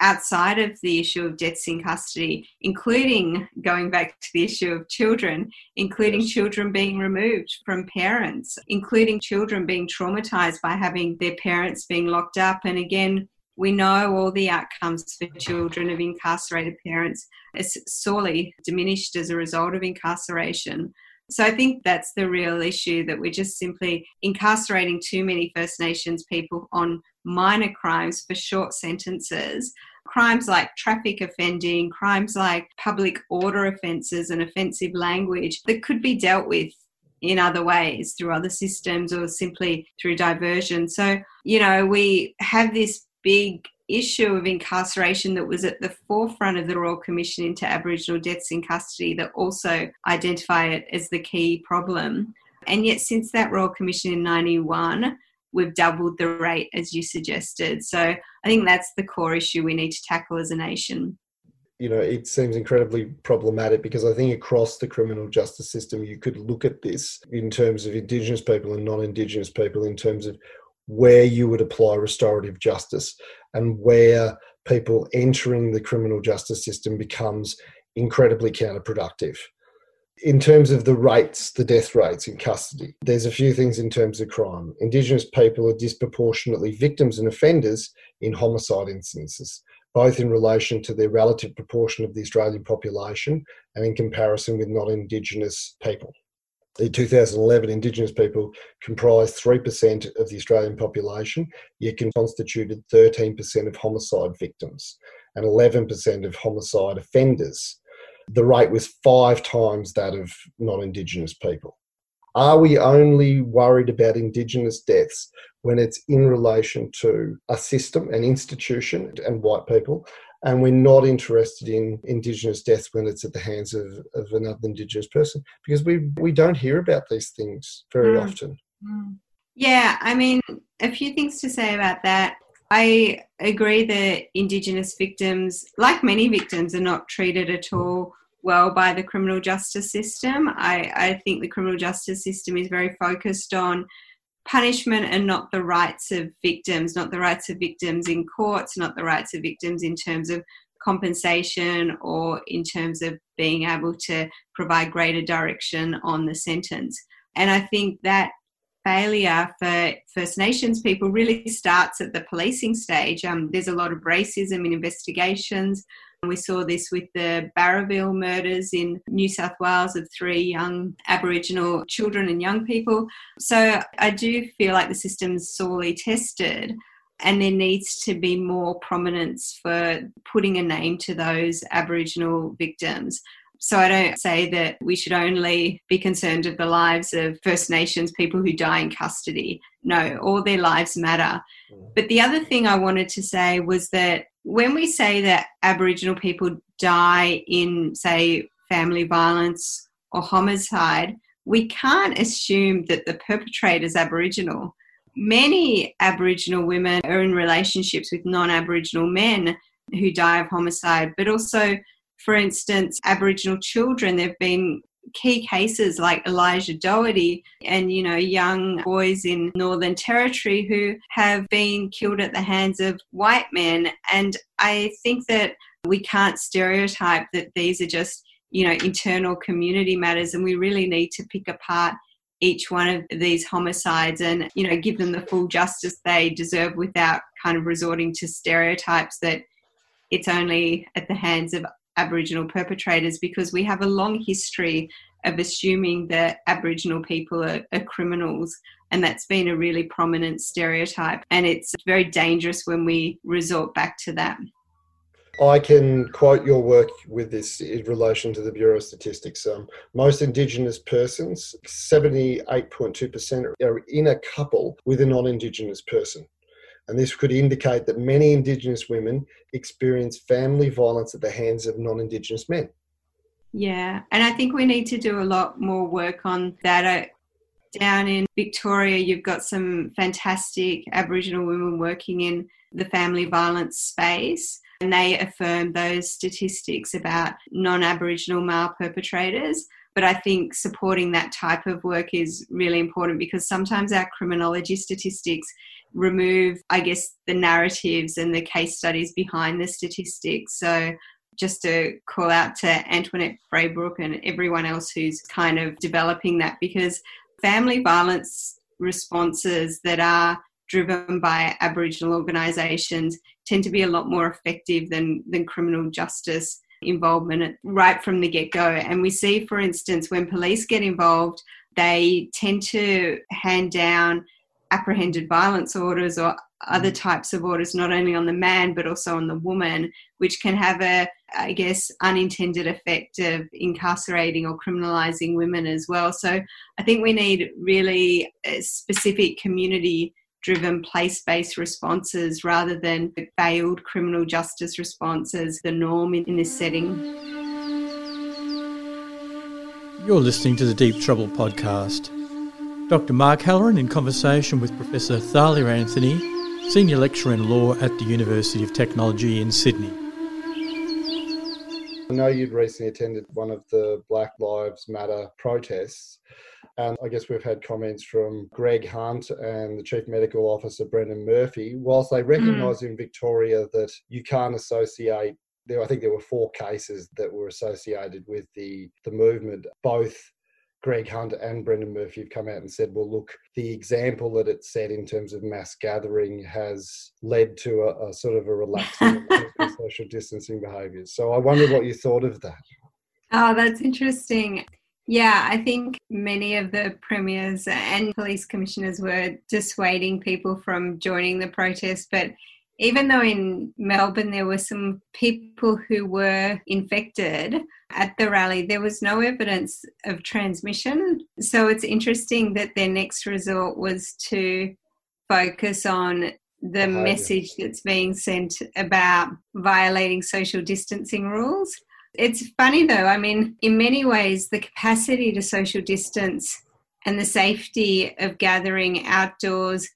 outside of the issue of deaths in custody, including going back to the issue of children, including children being removed from parents, including children being traumatized by having their parents being locked up. And again, we know all the outcomes for children of incarcerated parents is sorely diminished as a result of incarceration. So I think that's the real issue that we're just simply incarcerating too many First Nations people on minor crimes for short sentences. Crimes like traffic offending, crimes like public order offences and offensive language that could be dealt with in other ways through other systems or simply through diversion. So, you know, we have this big issue of incarceration that was at the forefront of the Royal Commission into Aboriginal deaths in custody that also identify it as the key problem. And yet, since that Royal Commission in 91, we've doubled the rate, as you suggested. So I think that's the core issue we need to tackle as a nation. You know, it seems incredibly problematic because I think across the criminal justice system, you could look at this in terms of Indigenous people and non Indigenous people, in terms of where you would apply restorative justice and where people entering the criminal justice system becomes incredibly counterproductive. In terms of the rates, the death rates in custody, there's a few things in terms of crime. Indigenous people are disproportionately victims and offenders in homicide instances, both in relation to their relative proportion of the Australian population and in comparison with non Indigenous people in 2011, Indigenous people comprised 3% of the Australian population, yet constituted 13% of homicide victims and 11% of homicide offenders. The rate was five times that of non Indigenous people. Are we only worried about Indigenous deaths when it's in relation to a system, an institution, and white people? and we're not interested in indigenous deaths when it's at the hands of, of another indigenous person because we we don't hear about these things very mm. often mm. Yeah, I mean, a few things to say about that. I agree that Indigenous victims, like many victims, are not treated at all well by the criminal justice system. I, I think the criminal justice system is very focused on punishment and not the rights of victims, not the rights of victims in courts, not the rights of victims in terms of compensation or in terms of being able to provide greater direction on the sentence. And I think that failure for First Nations people really starts at the policing stage. Um, there's a lot of racism in investigations. We saw this with the Bowraville murders in New South Wales of three young Aboriginal children and young people. So I do feel like the system's sorely tested and there needs to be more prominence for putting a name to those Aboriginal victims. So I don't say that we should only be concerned with the lives of First Nations people who die in custody. No, all their lives matter. Mm. But the other thing I wanted to say was that when we say that Aboriginal people die in, say, family violence or homicide, we can't assume that the perpetrator is Aboriginal. Many Aboriginal women are in relationships with non Aboriginal men who die of homicide, but also for instance, Aboriginal children, there have been key cases like Elijah Doughty and you know young boys in Northern Territory who have been killed at the hands of white men. And I think that we can't stereotype that these are just you know internal community matters and we really need to pick apart each one of these homicides and you know give them the full justice they deserve without kind of resorting to stereotypes that it's only at the hands of Aboriginal perpetrators because we have a long history of assuming that Aboriginal people are, are, criminals, and that's been a really prominent stereotype. And it's very dangerous when we resort back to that. I can quote your work with this in relation to the Bureau of Statistics. Um, most Indigenous persons, 78.2%, are in a couple with a non Indigenous person and this could indicate that many Indigenous women experience family violence at the hands of non Indigenous men. Yeah, and I think we need to do a lot more work on that. Uh, down in Victoria, you've got some fantastic Aboriginal women working in the family violence space, and they affirm those statistics about non Aboriginal male perpetrators. But I think supporting that type of work is really important because sometimes our criminology statistics remove, I guess, the narratives and the case studies behind the statistics. So just to call out to Antoinette Braybrook and everyone else who's kind of developing that because family violence responses that are driven by Aboriginal organisations tend to be a lot more effective than, than criminal justice involvement right from the get go. And we see, for instance, when police get involved, they tend to hand down apprehended violence orders or other mm. types of orders, not only on the man but also on the woman, which can have a, I guess, unintended effect of incarcerating or criminalizing women as well. So I think we need really specific community driven place based responses rather than the failed criminal justice responses, the norm in this setting. You're listening to the Deep Trouble podcast. Dr. Mark Halloran in conversation with Professor Thalia Anthony, Senior Lecturer in Law at the University of Technology in Sydney. I know you'd recently attended one of the Black Lives Matter protests. And I guess we've had comments from Greg Hunt and the Chief Medical Officer, Brendan Murphy. Whilst they recognise mm. in Victoria that you can't associate there, I think there were four cases that were associated with the, the movement. Both Greg Hunt and Brendan Murphy have come out and said, well, look, the example that it set in terms of mass gathering has led to a, a sort of a relaxing of social distancing behaviours. So I wonder what you thought of that. Oh, that's interesting. Yeah, I think many of the premiers and police commissioners were dissuading people from joining the protest, but even though in Melbourne there were some people who were infected at the rally, there was no evidence of transmission. So it's interesting that their next resort was to focus on the message that's being sent about violating social distancing rules. It's funny though, I mean, in many ways, the capacity to social distance and the safety of gathering outdoors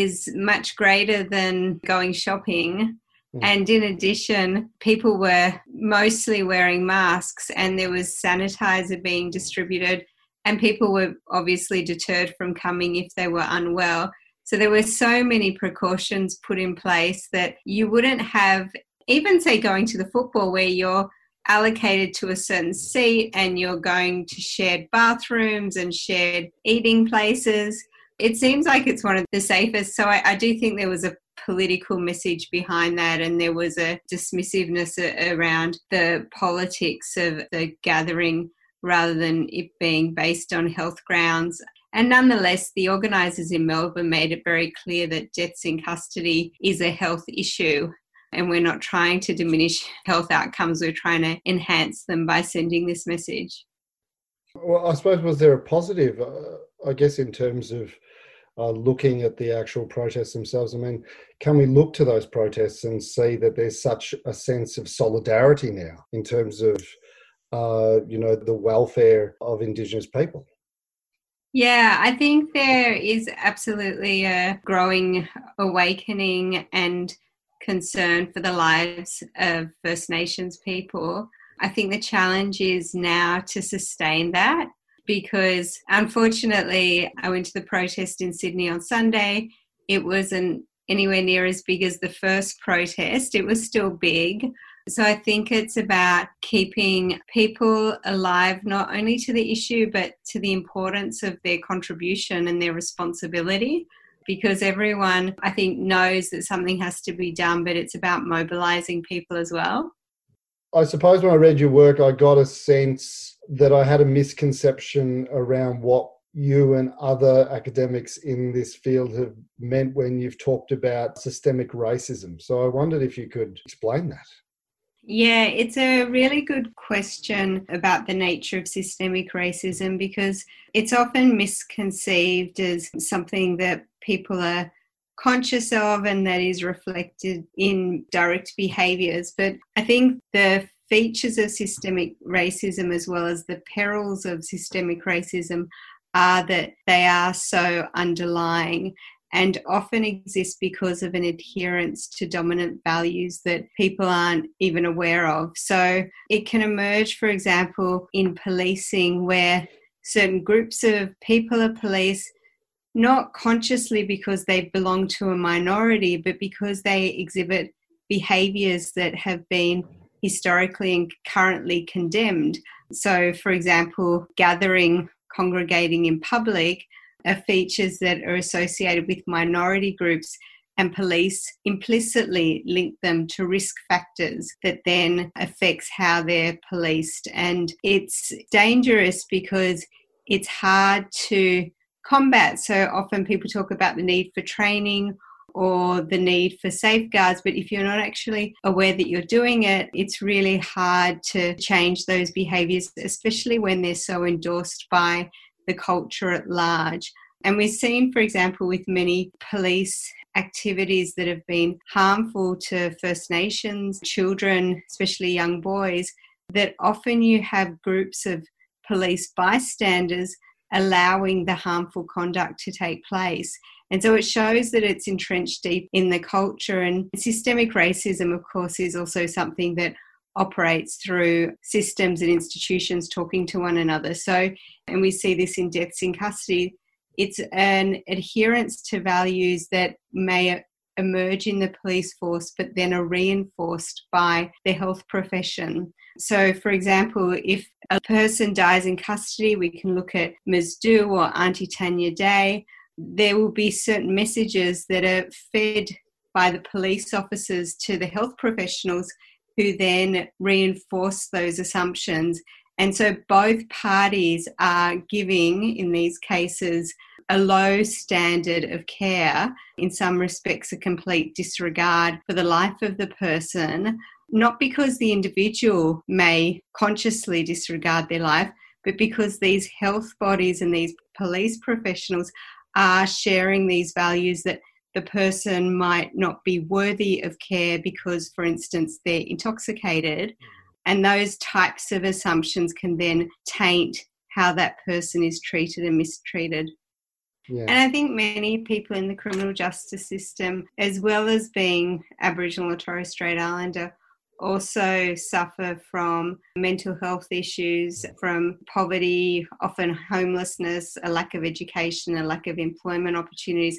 is much greater than going shopping. Mm. And in addition, people were mostly wearing masks and there was sanitizer being distributed, and people were obviously deterred from coming if they were unwell. So there were so many precautions put in place that you wouldn't have, even say going to the football where you're allocated to a certain seat and you're going to shared bathrooms and shared eating places. It seems like it's one of the safest. So I, I do think there was a political message behind that and there was a dismissiveness around the politics of the gathering rather than it being based on health grounds. And nonetheless, the organisers in Melbourne made it very clear that deaths in custody is a health issue and we're not trying to diminish health outcomes, we're trying to enhance them by sending this message. Well, I suppose, was there a positive, uh, I guess, in terms of uh, looking at the actual protests themselves? I mean, can we look to those protests and see that there's such a sense of solidarity now in terms of, uh, you know, the welfare of Indigenous people? Yeah, I think there is absolutely a growing awakening and concern for the lives of First Nations people. I think the challenge is now to sustain that because unfortunately, I went to the protest in Sydney on Sunday. It wasn't anywhere near as big as the first protest, it was still big. So I think it's about keeping people alive, not only to the issue, but to the importance of their contribution and their responsibility because everyone, I think, knows that something has to be done, but it's about mobilizing people as well. I suppose when I read your work, I got a sense that I had a misconception around what you and other academics in this field have meant when you've talked about systemic racism. So I wondered if you could explain that. Yeah, it's a really good question about the nature of systemic racism because it's often misconceived as something that people are conscious of and that is reflected in direct behaviours. But I think the features of systemic racism as well as the perils of systemic racism are that they are so underlying and often exist because of an adherence to dominant values that people aren't even aware of. So it can emerge, for example, in policing where certain groups of people are policed not consciously because they belong to a minority, but because they exhibit behaviors that have been historically and currently condemned. So, for example, gathering, congregating in public are features that are associated with minority groups and police implicitly link them to risk factors that then affects how they're policed and it's dangerous because it's hard to combat so often people talk about the need for training or the need for safeguards but if you're not actually aware that you're doing it it's really hard to change those behaviors especially when they're so endorsed by the culture at large. And we've seen, for example, with many police activities that have been harmful to First Nations children, especially young boys, that often you have groups of police bystanders allowing the harmful conduct to take place. And so it shows that it's entrenched deep in the culture. And systemic racism, of course, is also something that operates through systems and institutions talking to one another. So, and we see this in deaths in custody, it's an adherence to values that may emerge in the police force but then are reinforced by the health profession. So, for example, if a person dies in custody, we can look at Ms. Dhu or Auntie Tanya Day. There will be certain messages that are fed by the police officers to the health professionals who then reinforce those assumptions. And so both parties are giving, in these cases, a low standard of care, in some respects, a complete disregard for the life of the person, not because the individual may consciously disregard their life, but because these health bodies and these police professionals are sharing these values that the person might not be worthy of care because, for instance, they're intoxicated. Mm-hmm. And those types of assumptions can then taint how that person is treated and mistreated. Yeah. And I think many people in the criminal justice system, as well as being Aboriginal or Torres Strait Islander, also suffer from mental health issues, from poverty, often homelessness, a lack of education, a lack of employment opportunities.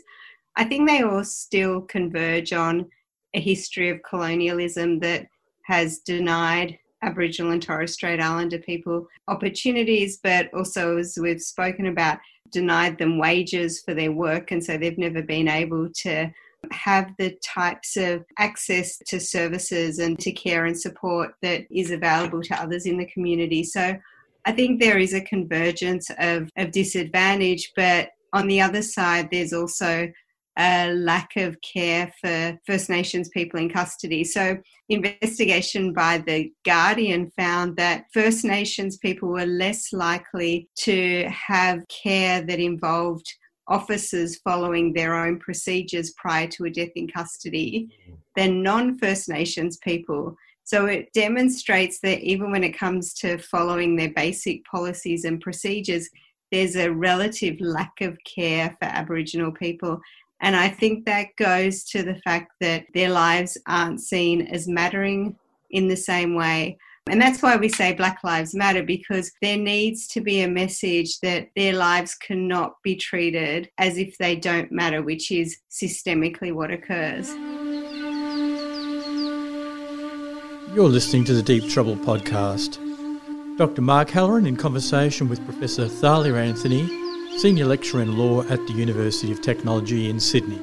I think they all still converge on a history of colonialism that has denied Aboriginal and Torres Strait Islander people opportunities, but also, as we've spoken about, denied them wages for their work. And so they've never been able to have the types of access to services and to care and support that is available to others in the community. So I think there is a convergence of, of disadvantage, but on the other side, there's also a lack of care for First Nations people in custody. So, investigation by the Guardian found that First Nations people were less likely to have care that involved officers following their own procedures prior to a death in custody than non First Nations people. So it demonstrates that even when it comes to following their basic policies and procedures, there's a relative lack of care for Aboriginal people. And I think that goes to the fact that their lives aren't seen as mattering in the same way. And that's why we say Black Lives Matter because there needs to be a message that their lives cannot be treated as if they don't matter, which is systemically what occurs. You're listening to the Deep Trouble podcast. Dr. Mark Halloran in conversation with Professor Thalia Anthony Senior Lecturer in Law at the University of Technology in Sydney.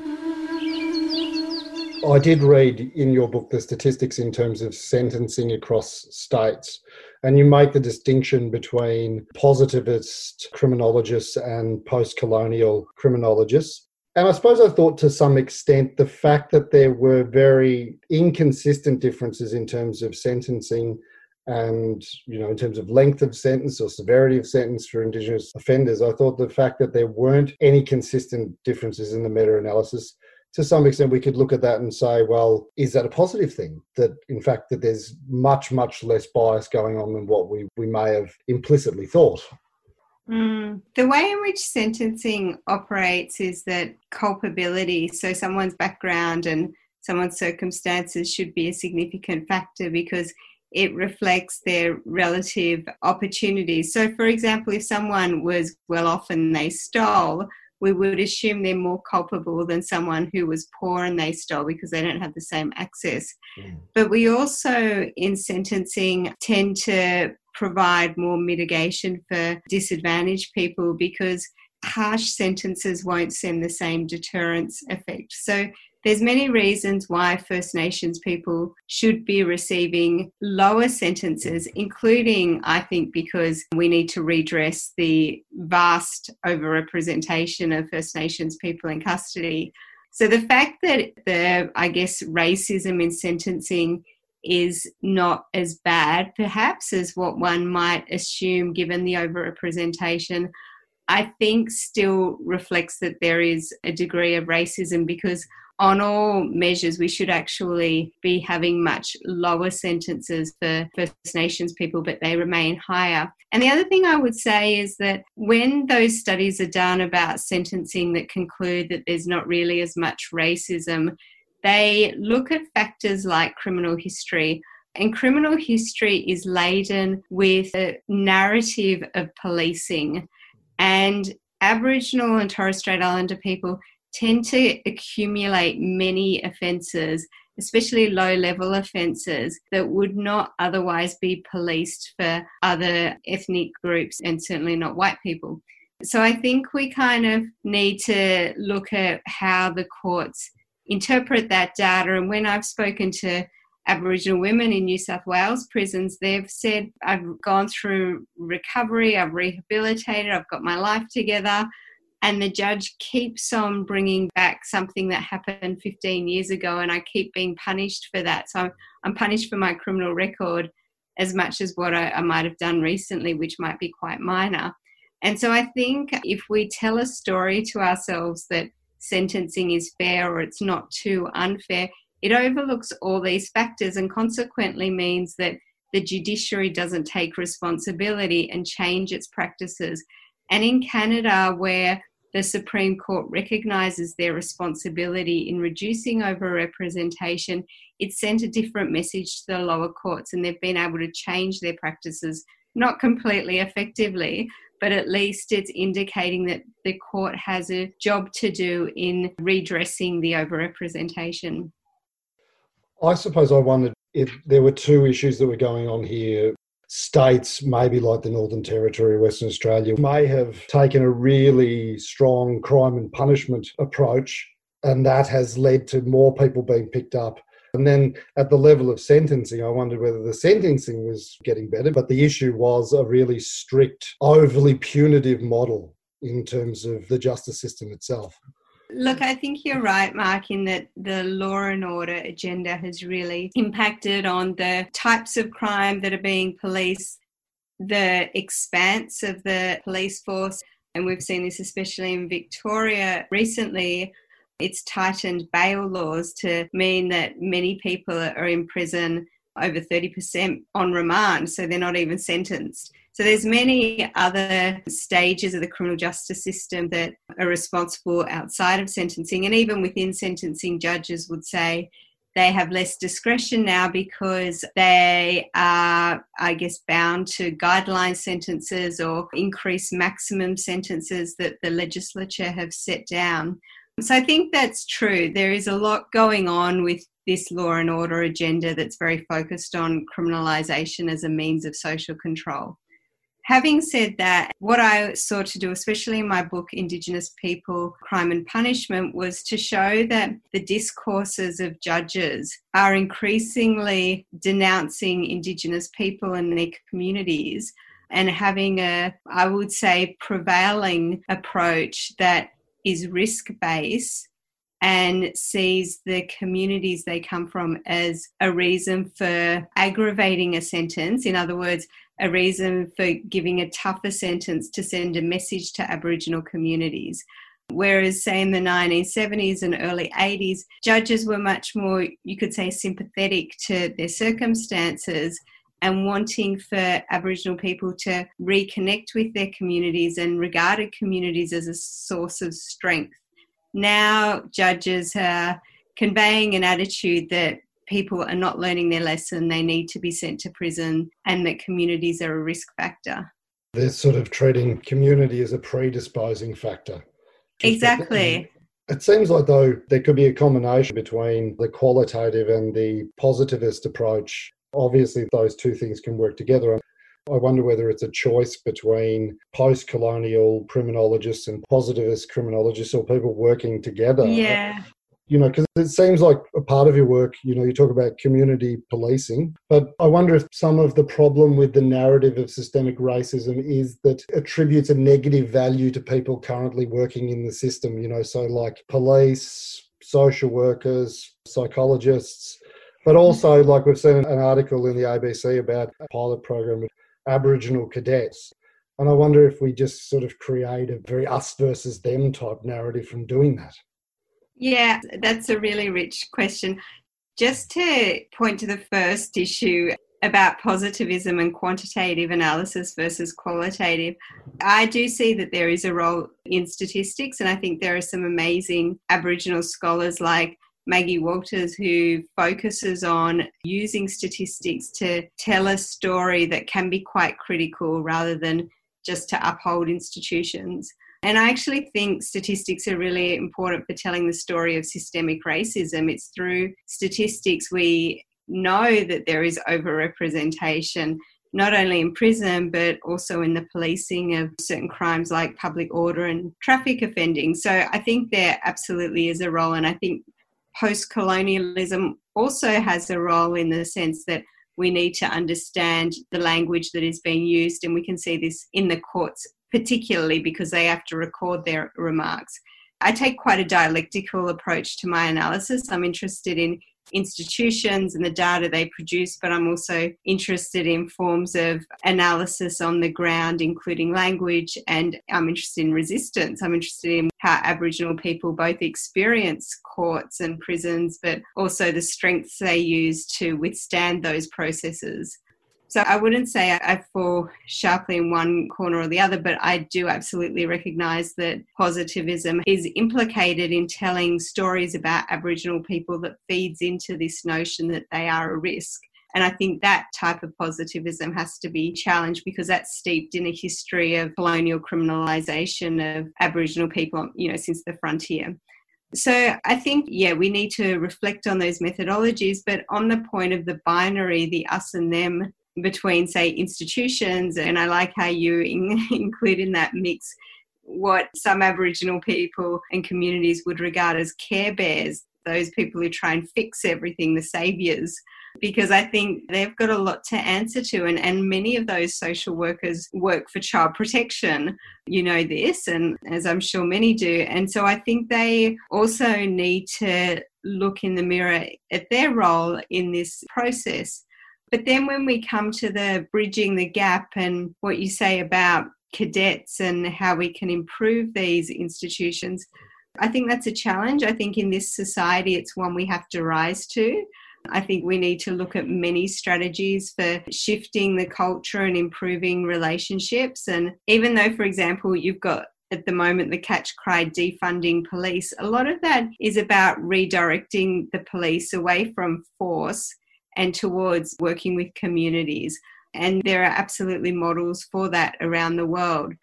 I did read in your book the statistics in terms of sentencing across states, and you make the distinction between positivist criminologists and post colonial criminologists. And I suppose I thought to some extent the fact that there were very inconsistent differences in terms of sentencing and you know in terms of length of sentence or severity of sentence for indigenous offenders i thought the fact that there weren't any consistent differences in the meta-analysis to some extent we could look at that and say well is that a positive thing that in fact that there's much much less bias going on than what we, we may have implicitly thought Mm. The way in which sentencing operates is that culpability, so someone's background and someone's circumstances should be a significant factor because it reflects their relative opportunities. So, for example, if someone was well off and they stole, we would assume they're more culpable than someone who was poor and they stole because they don't have the same access. Mm. But we also, in sentencing, tend to provide more mitigation for disadvantaged people because harsh sentences won't send the same deterrence effect. So there's many reasons why First Nations people should be receiving lower sentences, including, I think, because we need to redress the vast overrepresentation of First Nations people in custody. So the fact that the, I guess, racism in sentencing is not as bad, perhaps, as what one might assume given the overrepresentation, I think still reflects that there is a degree of racism because on all measures, we should actually be having much lower sentences for First Nations people, but they remain higher. And the other thing I would say is that when those studies are done about sentencing that conclude that there's not really as much racism, they look at factors like criminal history. And criminal history is laden with a narrative of policing. And Aboriginal and Torres Strait Islander people tend to accumulate many offences, especially low level offences, that would not otherwise be policed for other ethnic groups and certainly not white people. So I think we kind of need to look at how the courts interpret that data. And when I've spoken to Aboriginal women in New South Wales prisons, they've said, I've gone through recovery, I've rehabilitated, I've got my life together and the judge keeps on bringing back something that happened 15 years ago and i keep being punished for that so i'm punished for my criminal record as much as what I, I, might have done recently which might be quite minor and so i think if we tell a story to ourselves that sentencing is fair or it's not too unfair it overlooks all these factors and consequently means that the judiciary doesn't take responsibility and change its practices. And in Canada, where the Supreme Court recognises their responsibility in reducing overrepresentation, it sent a different message to the lower courts, and they've been able to change their practices, not completely effectively, but at least it's indicating that the court has a job to do in redressing the overrepresentation. I suppose I wondered if there were two issues that were going on here. States, maybe like the Northern Territory, Western Australia, may have taken a really strong crime and punishment approach, and that has led to more people being picked up and then at the level of sentencing, I wondered whether the sentencing was getting better, but the issue was a really strict, overly punitive model in terms of the justice system itself. Look, I think you're right, Mark, in that the law and order agenda has really impacted on the types of crime that are being policed, the expanse of the police force. And we've seen this especially in Victoria recently it's tightened bail laws to mean that many people are in prison over 30% on remand, so they're not even sentenced. So there's many other stages of the criminal justice system that are responsible outside of sentencing and even within sentencing judges would say they have less discretion now because they are, I guess, bound to guideline sentences or increased maximum sentences that the legislature have set down. So I think that's true. There is a lot going on with this law and order agenda that's very focused on criminalisation as a means of social control. Having said that, what I sought to do, especially in my book Indigenous People, Crime and Punishment, was to show that the discourses of judges are increasingly denouncing Indigenous people and their communities and having a, I would say, prevailing approach that is risk based and sees the communities they come from as a reason for aggravating a sentence. In other words, a reason for giving a tougher sentence to send a message to Aboriginal communities. Whereas, say, in the 1970s and early 80s, judges were much more, you could say, sympathetic to their circumstances and wanting for Aboriginal people to reconnect with their communities and regarded communities as a source of strength. Now, judges are conveying an attitude that people are not learning their lesson, they need to be sent to prison, and that communities are a risk factor. They're sort of treating community as a predisposing factor. Exactly. It seems like, though, there could be a combination between the qualitative and the positivist approach Obviously, those two things can work together. I wonder whether it's a choice between post colonial criminologists and positivist criminologists or people working together. Yeah. You know, because it seems like a part of your work, you know, you talk about community policing, but I wonder if some of the problem with the narrative of systemic racism is that attributes a negative value to people currently working in the system, you know, so like police, social workers, psychologists, but also, like we've seen an article in the ABC about a pilot program with Aboriginal cadets. And I wonder if we just sort of create a very us versus them type narrative from doing that. Yeah, that's a really rich question. Just to point to the first issue about positivism and quantitative analysis versus qualitative, I do see that there is a role in statistics, and I think there are some amazing Aboriginal scholars like Maggie Walters, who focuses on using statistics to tell a story that can be quite critical rather than just to uphold institutions. And I actually think statistics are really important for telling the story of systemic racism. It's through statistics we know that there is overrepresentation, not only in prison, but also in the policing of certain crimes like public order and traffic offending. So I think there absolutely is a role. And I think post colonialism also has a role in the sense that we need to understand the language that is being used, and we can see this in the courts, particularly because they have to record their remarks. I take quite a dialectical approach to my analysis. I'm interested in institutions and the data they produce, but I'm also interested in forms of analysis on the ground, including language, and I'm interested in resistance. I'm interested in how Aboriginal people both experience courts and prisons, but also the strengths they use to withstand those processes. So I wouldn't say I fall sharply in one corner or the other, but I do absolutely recognise that positivism is implicated in telling stories about Aboriginal people that feeds into this notion that they are a risk. And I think that type of positivism has to be challenged because that's steeped in a history of colonial criminalisation of Aboriginal people, you know, since the frontier. So I think, yeah, we need to reflect on those methodologies, but on the point of the binary, the us and them between, say, institutions, and I like how you in, include in that mix what some Aboriginal people and communities would regard as care bears, those people who try and fix everything, the saviours because I think they've got a lot to answer to. And, and many of those social workers work for child protection. You know this, and as I'm sure many do. And so I think they also need to look in the mirror at their role in this process. But then when we come to the bridging the gap and what you say about cadets and how we can improve these institutions, I think that's a challenge. I think in this society, it's one we have to rise to. I think we need to look at many strategies for shifting the culture and improving relationships. And even though, for example, you've got at the moment the catch cry defunding police, a lot of that is about redirecting the police away from force and towards working with communities. And there are absolutely models for that around the world.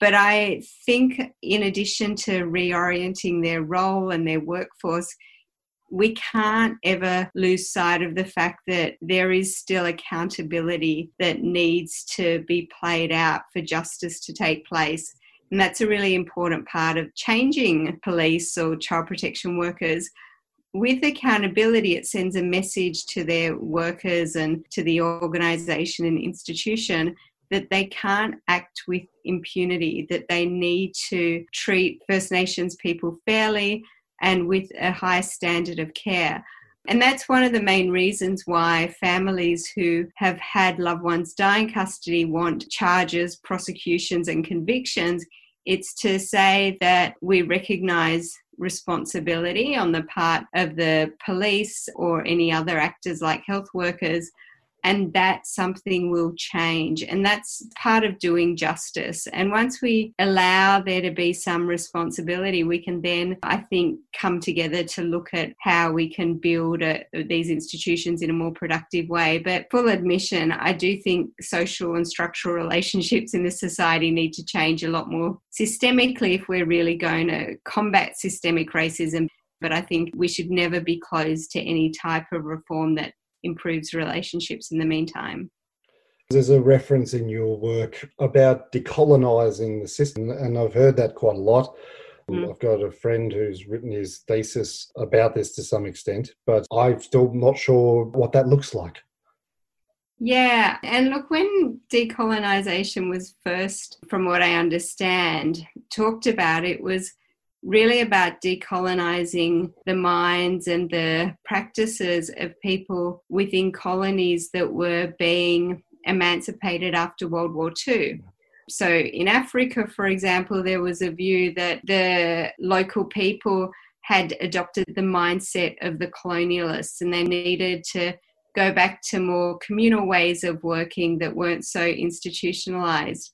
But I think, in addition to reorienting their role and their workforce, we can't ever lose sight of the fact that there is still accountability that needs to be played out for justice to take place. And that's a really important part of changing police or child protection workers. With accountability, it sends a message to their workers and to the organisation and institution that they can't act with impunity, that they need to treat First Nations people fairly, and with a high standard of care. And that's one of the main reasons why families who have had loved ones die in custody want charges, prosecutions, and convictions. It's to say that we recognise responsibility on the part of the police or any other actors like health workers and that something will change. And that's part of doing justice. And once we allow there to be some responsibility, we can then, I think, come together to look at how we can build a, these institutions in a more productive way. But full admission, I do think social and structural relationships in this society need to change a lot more systemically if we're really going to combat systemic racism but I think we should never be closed to any type of reform that improves relationships in the meantime. There's a reference in your work about decolonizing the system, and I've heard that quite a lot. Mm. I've got a friend who's written his thesis about this to some extent, but I'm still not sure what that looks like. Yeah, and look, when decolonization was first, from what I understand, talked about, it was really about decolonizing the minds and the practices of people within colonies that were being emancipated after World War II. So, in Africa, for example, there was a view that the local people had adopted the mindset of the colonialists and they needed to go back to more communal ways of working that weren't so institutionalized.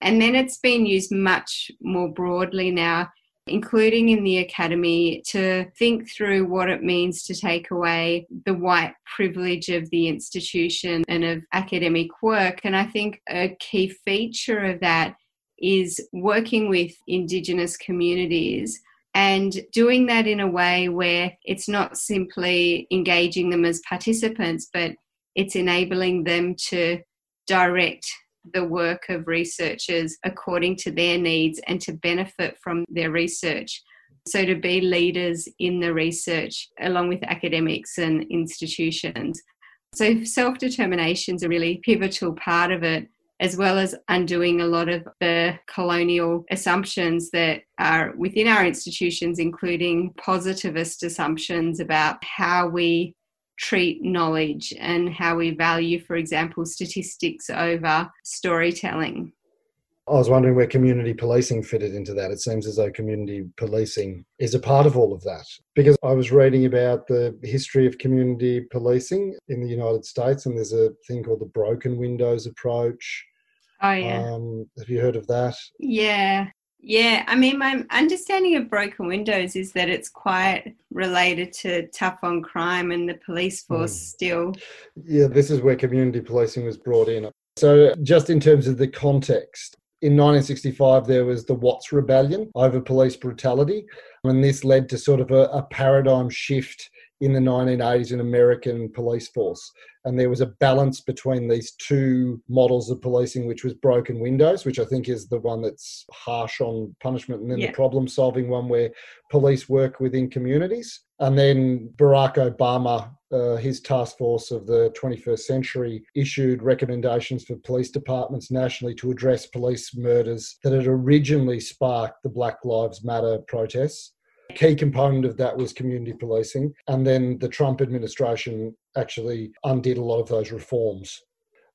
And then it's been used much more broadly now including in the academy, to think through what it means to take away the white privilege of the institution and of academic work. And I think a key feature of that is working with Indigenous communities and doing that in a way where it's not simply engaging them as participants, but it's enabling them to direct the work of researchers according to their needs and to benefit from their research. So, to be leaders in the research along with academics and institutions. So, self determination is a really pivotal part of it, as well as undoing a lot of the colonial assumptions that are within our institutions, including positivist assumptions about how we treat knowledge and how we value, for example, statistics over storytelling. I was wondering where community policing fitted into that. It seems as though community policing is a part of all of that. Because I was reading about the history of community policing in the United States, and there's a thing called the broken windows approach. Oh, yeah. Um, have you heard of that? Yeah. Yeah, I mean, my understanding of broken windows is that it's quite related to tough on crime and the police force mm. still. Yeah, this is where community policing was brought in. So, just in terms of the context, in 1965, there was the Watts Rebellion over police brutality, and this led to sort of a, a paradigm shift in the 1980s in American police force. And there was a balance between these two models of policing, which was broken windows, which I think is the one that's harsh on punishment, and then yeah. the problem solving one where police work within communities. And then Barack Obama, uh, his task force of the 21st century, issued recommendations for police departments nationally to address police murders that had originally sparked the Black Lives Matter protests key component of that was community policing. And then the Trump administration actually undid a lot of those reforms.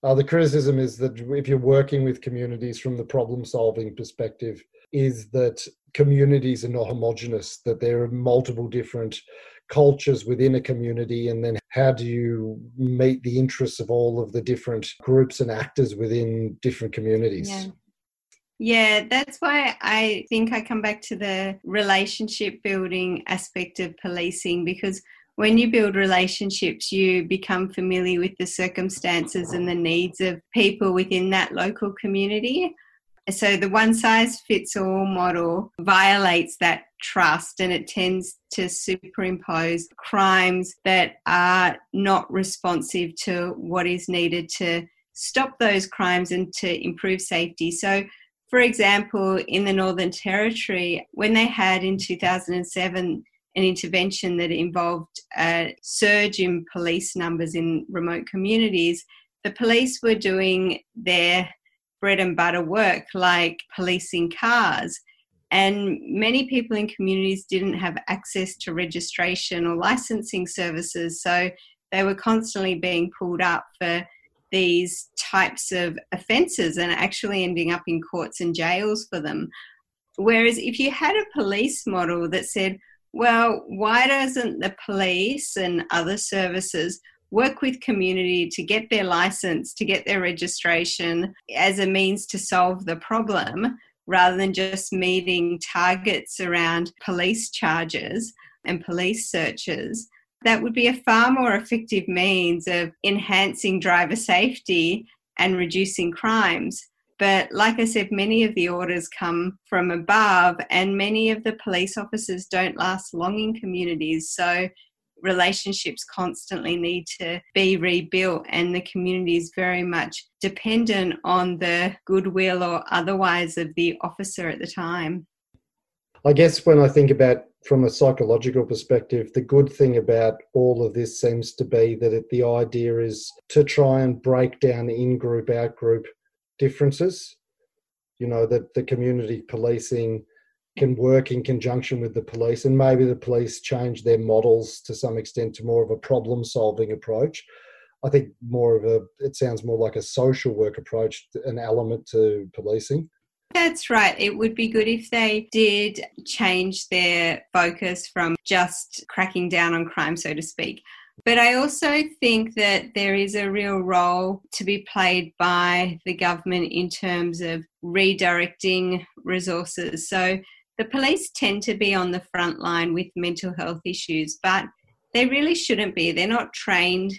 Uh, the criticism is that if you're working with communities from the problem solving perspective, is that communities are not homogenous, that there are multiple different cultures within a community, and then how do you meet the interests of all of the different groups and actors within different communities? Yeah. Yeah, that's why I think I come back to the relationship building aspect of policing because when you build relationships, you become familiar with the circumstances and the needs of people within that local community. So the one size fits all model violates that trust and it tends to superimpose crimes that are not responsive to what is needed to stop those crimes and to improve safety. So for example, in the Northern Territory, when they had in 2007 an intervention that involved a surge in police numbers in remote communities, the police were doing their bread and butter work like policing cars. And many people in communities didn't have access to registration or licensing services, so they were constantly being pulled up for these types of offences and actually ending up in courts and jails for them. Whereas if you had a police model that said, well, why doesn't the police and other services work with community to get their license, to get their registration as a means to solve the problem, rather than just meeting targets around police charges and police searches? That would be a far more effective means of enhancing driver safety and reducing crimes. But like I said, many of the orders come from above, and many of the police officers don't last long in communities. So relationships constantly need to be rebuilt, and the community is very much dependent on the goodwill or otherwise of the officer at the time. I guess when I think about from a psychological perspective, the good thing about all of this seems to be that it, the idea is to try and break down in group, out group differences. You know, that the community policing can work in conjunction with the police, and maybe the police change their models to some extent to more of a problem solving approach. I think more of a, it sounds more like a social work approach, an element to policing. That's right. It would be good if they did change their focus from just cracking down on crime, so to speak. But I also think that there is a real role to be played by the government in terms of redirecting resources. So the police tend to be on the front line with mental health issues, but they really shouldn't be. They're not trained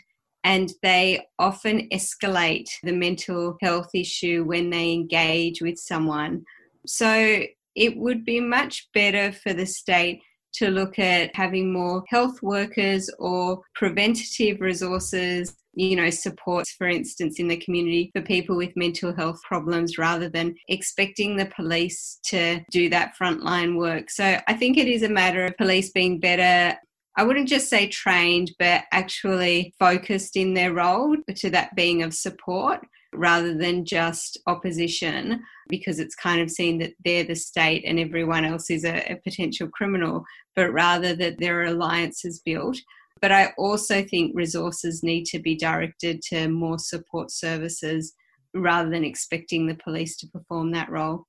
and they often escalate the mental health issue when they engage with someone. So it would be much better for the state to look at having more health workers or preventative resources, you know, supports, for instance, in the community for people with mental health problems rather than expecting the police to do that frontline work. So I think it is a matter of police being better I wouldn't just say trained, but actually focused in their role to that being of support rather than just opposition, because it's kind of seen that they're the state and everyone else is a, a potential criminal, but rather that there are alliances built. But I also think resources need to be directed to more support services rather than expecting the police to perform that role.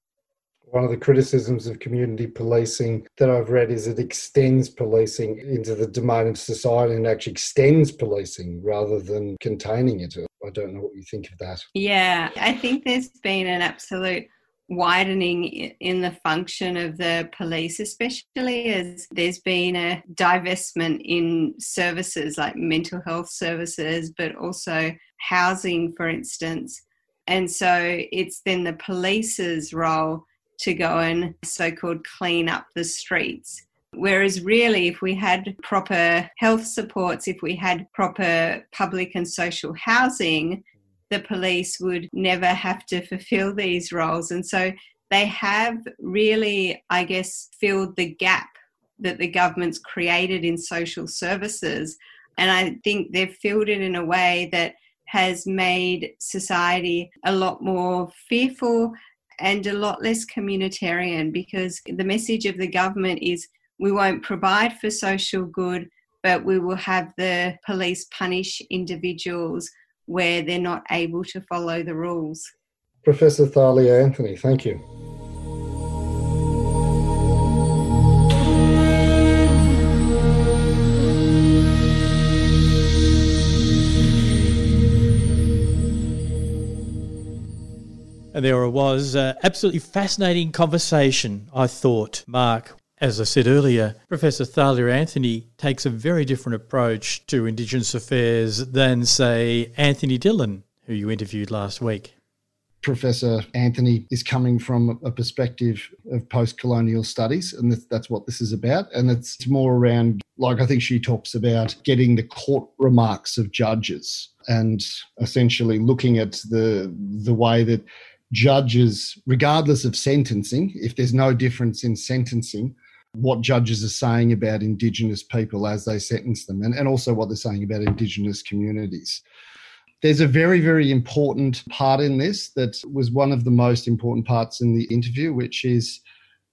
One of the criticisms of community policing that I've read is it extends policing into the domain of society and actually extends policing rather than containing it. I don't know what you think of that. Yeah, I think there's been an absolute widening in the function of the police, especially as there's been a divestment in services like mental health services, but also housing, for instance. And so it's then the police's role to go and so called clean up the streets. Whereas, really, if we had proper health supports, if we had proper public and social housing, the police would never have to fulfill these roles. And so they have really, I guess, filled the gap that the government's created in social services. And I think they've filled it in a way that has made society a lot more fearful and a lot less communitarian because the message of the government is we won't provide for social good, but we will have the police punish individuals where they're not able to follow the rules. Professor Thalia Anthony, thank you. There was uh, absolutely fascinating conversation, I thought, Mark. As I said earlier, Professor Thalia Anthony takes a very different approach to Indigenous affairs than, say, Anthony Dillon, who you interviewed last week. Professor Anthony is coming from a perspective of post colonial studies, and that's what this is about. And it's more around, like I think she talks about, getting the court remarks of judges and essentially looking at the the way that judges, regardless of sentencing, if there's no difference in sentencing, what judges are saying about Indigenous people as they sentence them, and, and also what they're saying about Indigenous communities. There's a very, very important part in this that was one of the most important parts in the interview, which is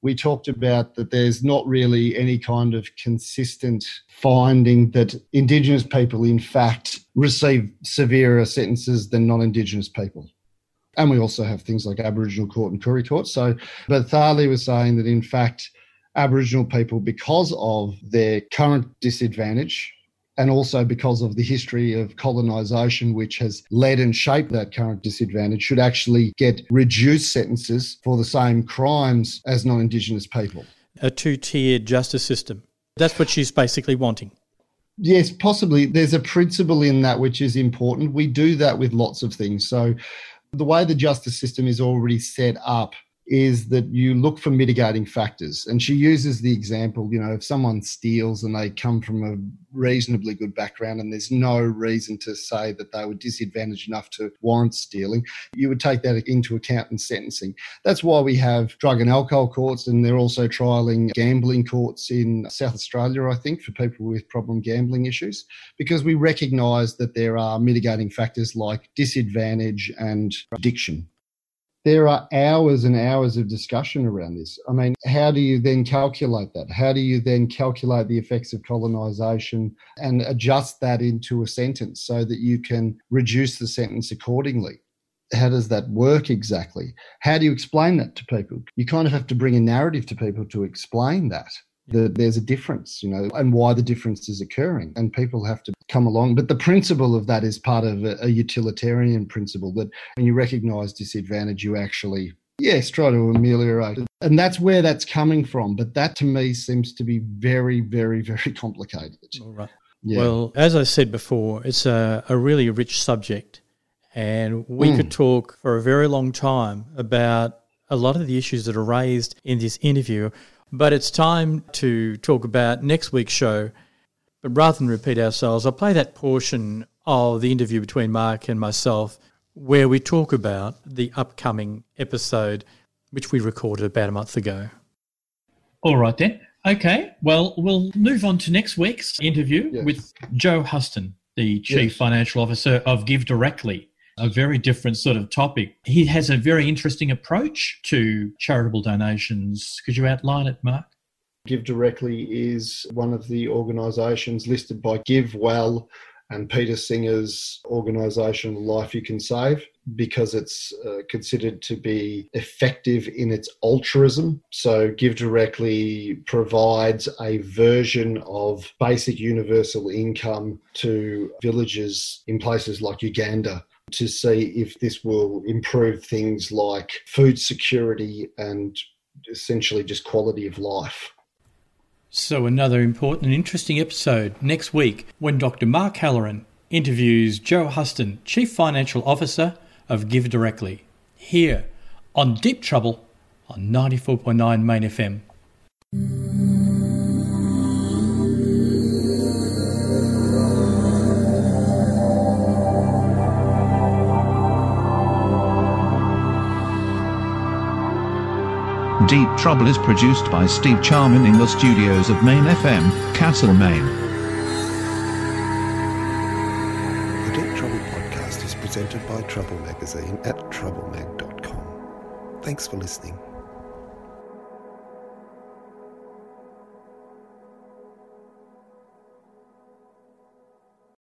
we talked about that there's not really any kind of consistent finding that Indigenous people, in fact, receive severer sentences than non Indigenous people. And we also have things like Aboriginal court and Koori court. So, but Thalia was saying that in fact, Aboriginal people, because of their current disadvantage, and also because of the history of colonisation, which has led and shaped that current disadvantage, should actually get reduced sentences for the same crimes as non Indigenous people. A two tiered justice system. That's what she's basically wanting. Yes, possibly. There's a principle in that which is important. We do that with lots of things. So, the way the justice system is already set up is that you look for mitigating factors. And she uses the example, you know, if someone steals and they come from a reasonably good background and there's no reason to say that they were disadvantaged enough to warrant stealing, you would take that into account in sentencing. That's why we have drug and alcohol courts and they're also trialing gambling courts in South Australia, I think, for people with problem gambling issues, because we recognise that there are mitigating factors like disadvantage and addiction there are hours and hours of discussion around this. I mean, how do you then calculate that? How do you then calculate the effects of colonisation and adjust that into a sentence so that you can reduce the sentence accordingly? How does that work exactly? How do you explain that to people? You kind of have to bring a narrative to people to explain that that there's a difference, you know, and why the difference is occurring. And people have to come along. But the principle of that is part of a, a utilitarian principle that when you recognize disadvantage, you actually, yes, try to ameliorate it. And that's where that's coming from. But that to me seems to be very, very, very complicated. All right. Yeah. Well, as I said before, it's a, a really rich subject. And we mm. could talk for a very long time about a lot of the issues that are raised in this interview. But it's time to talk about next week's show. But rather than repeat ourselves, I'll play that portion of the interview between Mark and myself where we talk about the upcoming episode, which we recorded about a month ago. All right, then. Okay. Well, we'll move on to next week's interview yes. with Joe Huston, the Chief yes. Financial Officer of Give Directly a very different sort of topic. He has a very interesting approach to charitable donations. Could you outline it, Mark? Give Directly is one of the organisations listed by GiveWell and Peter Singer's organisation Life You Can Save. because it's uh, considered to be effective in its altruism. So, Give Directly provides a version of basic universal income to villages in places like Uganda to see if this will improve things like food security and essentially just quality of life. So, another important and interesting episode next week when Dr. Mark Halloran interviews Joe Huston, Chief Financial Officer of Give Directly, here on Deep Trouble on 94.9 Main FM. Deep Trouble is produced by Steve Charman in the studios of Main FM, Castlemaine. The Deep Trouble podcast is presented by Trouble Magazine at troublemag.com. Thanks for listening.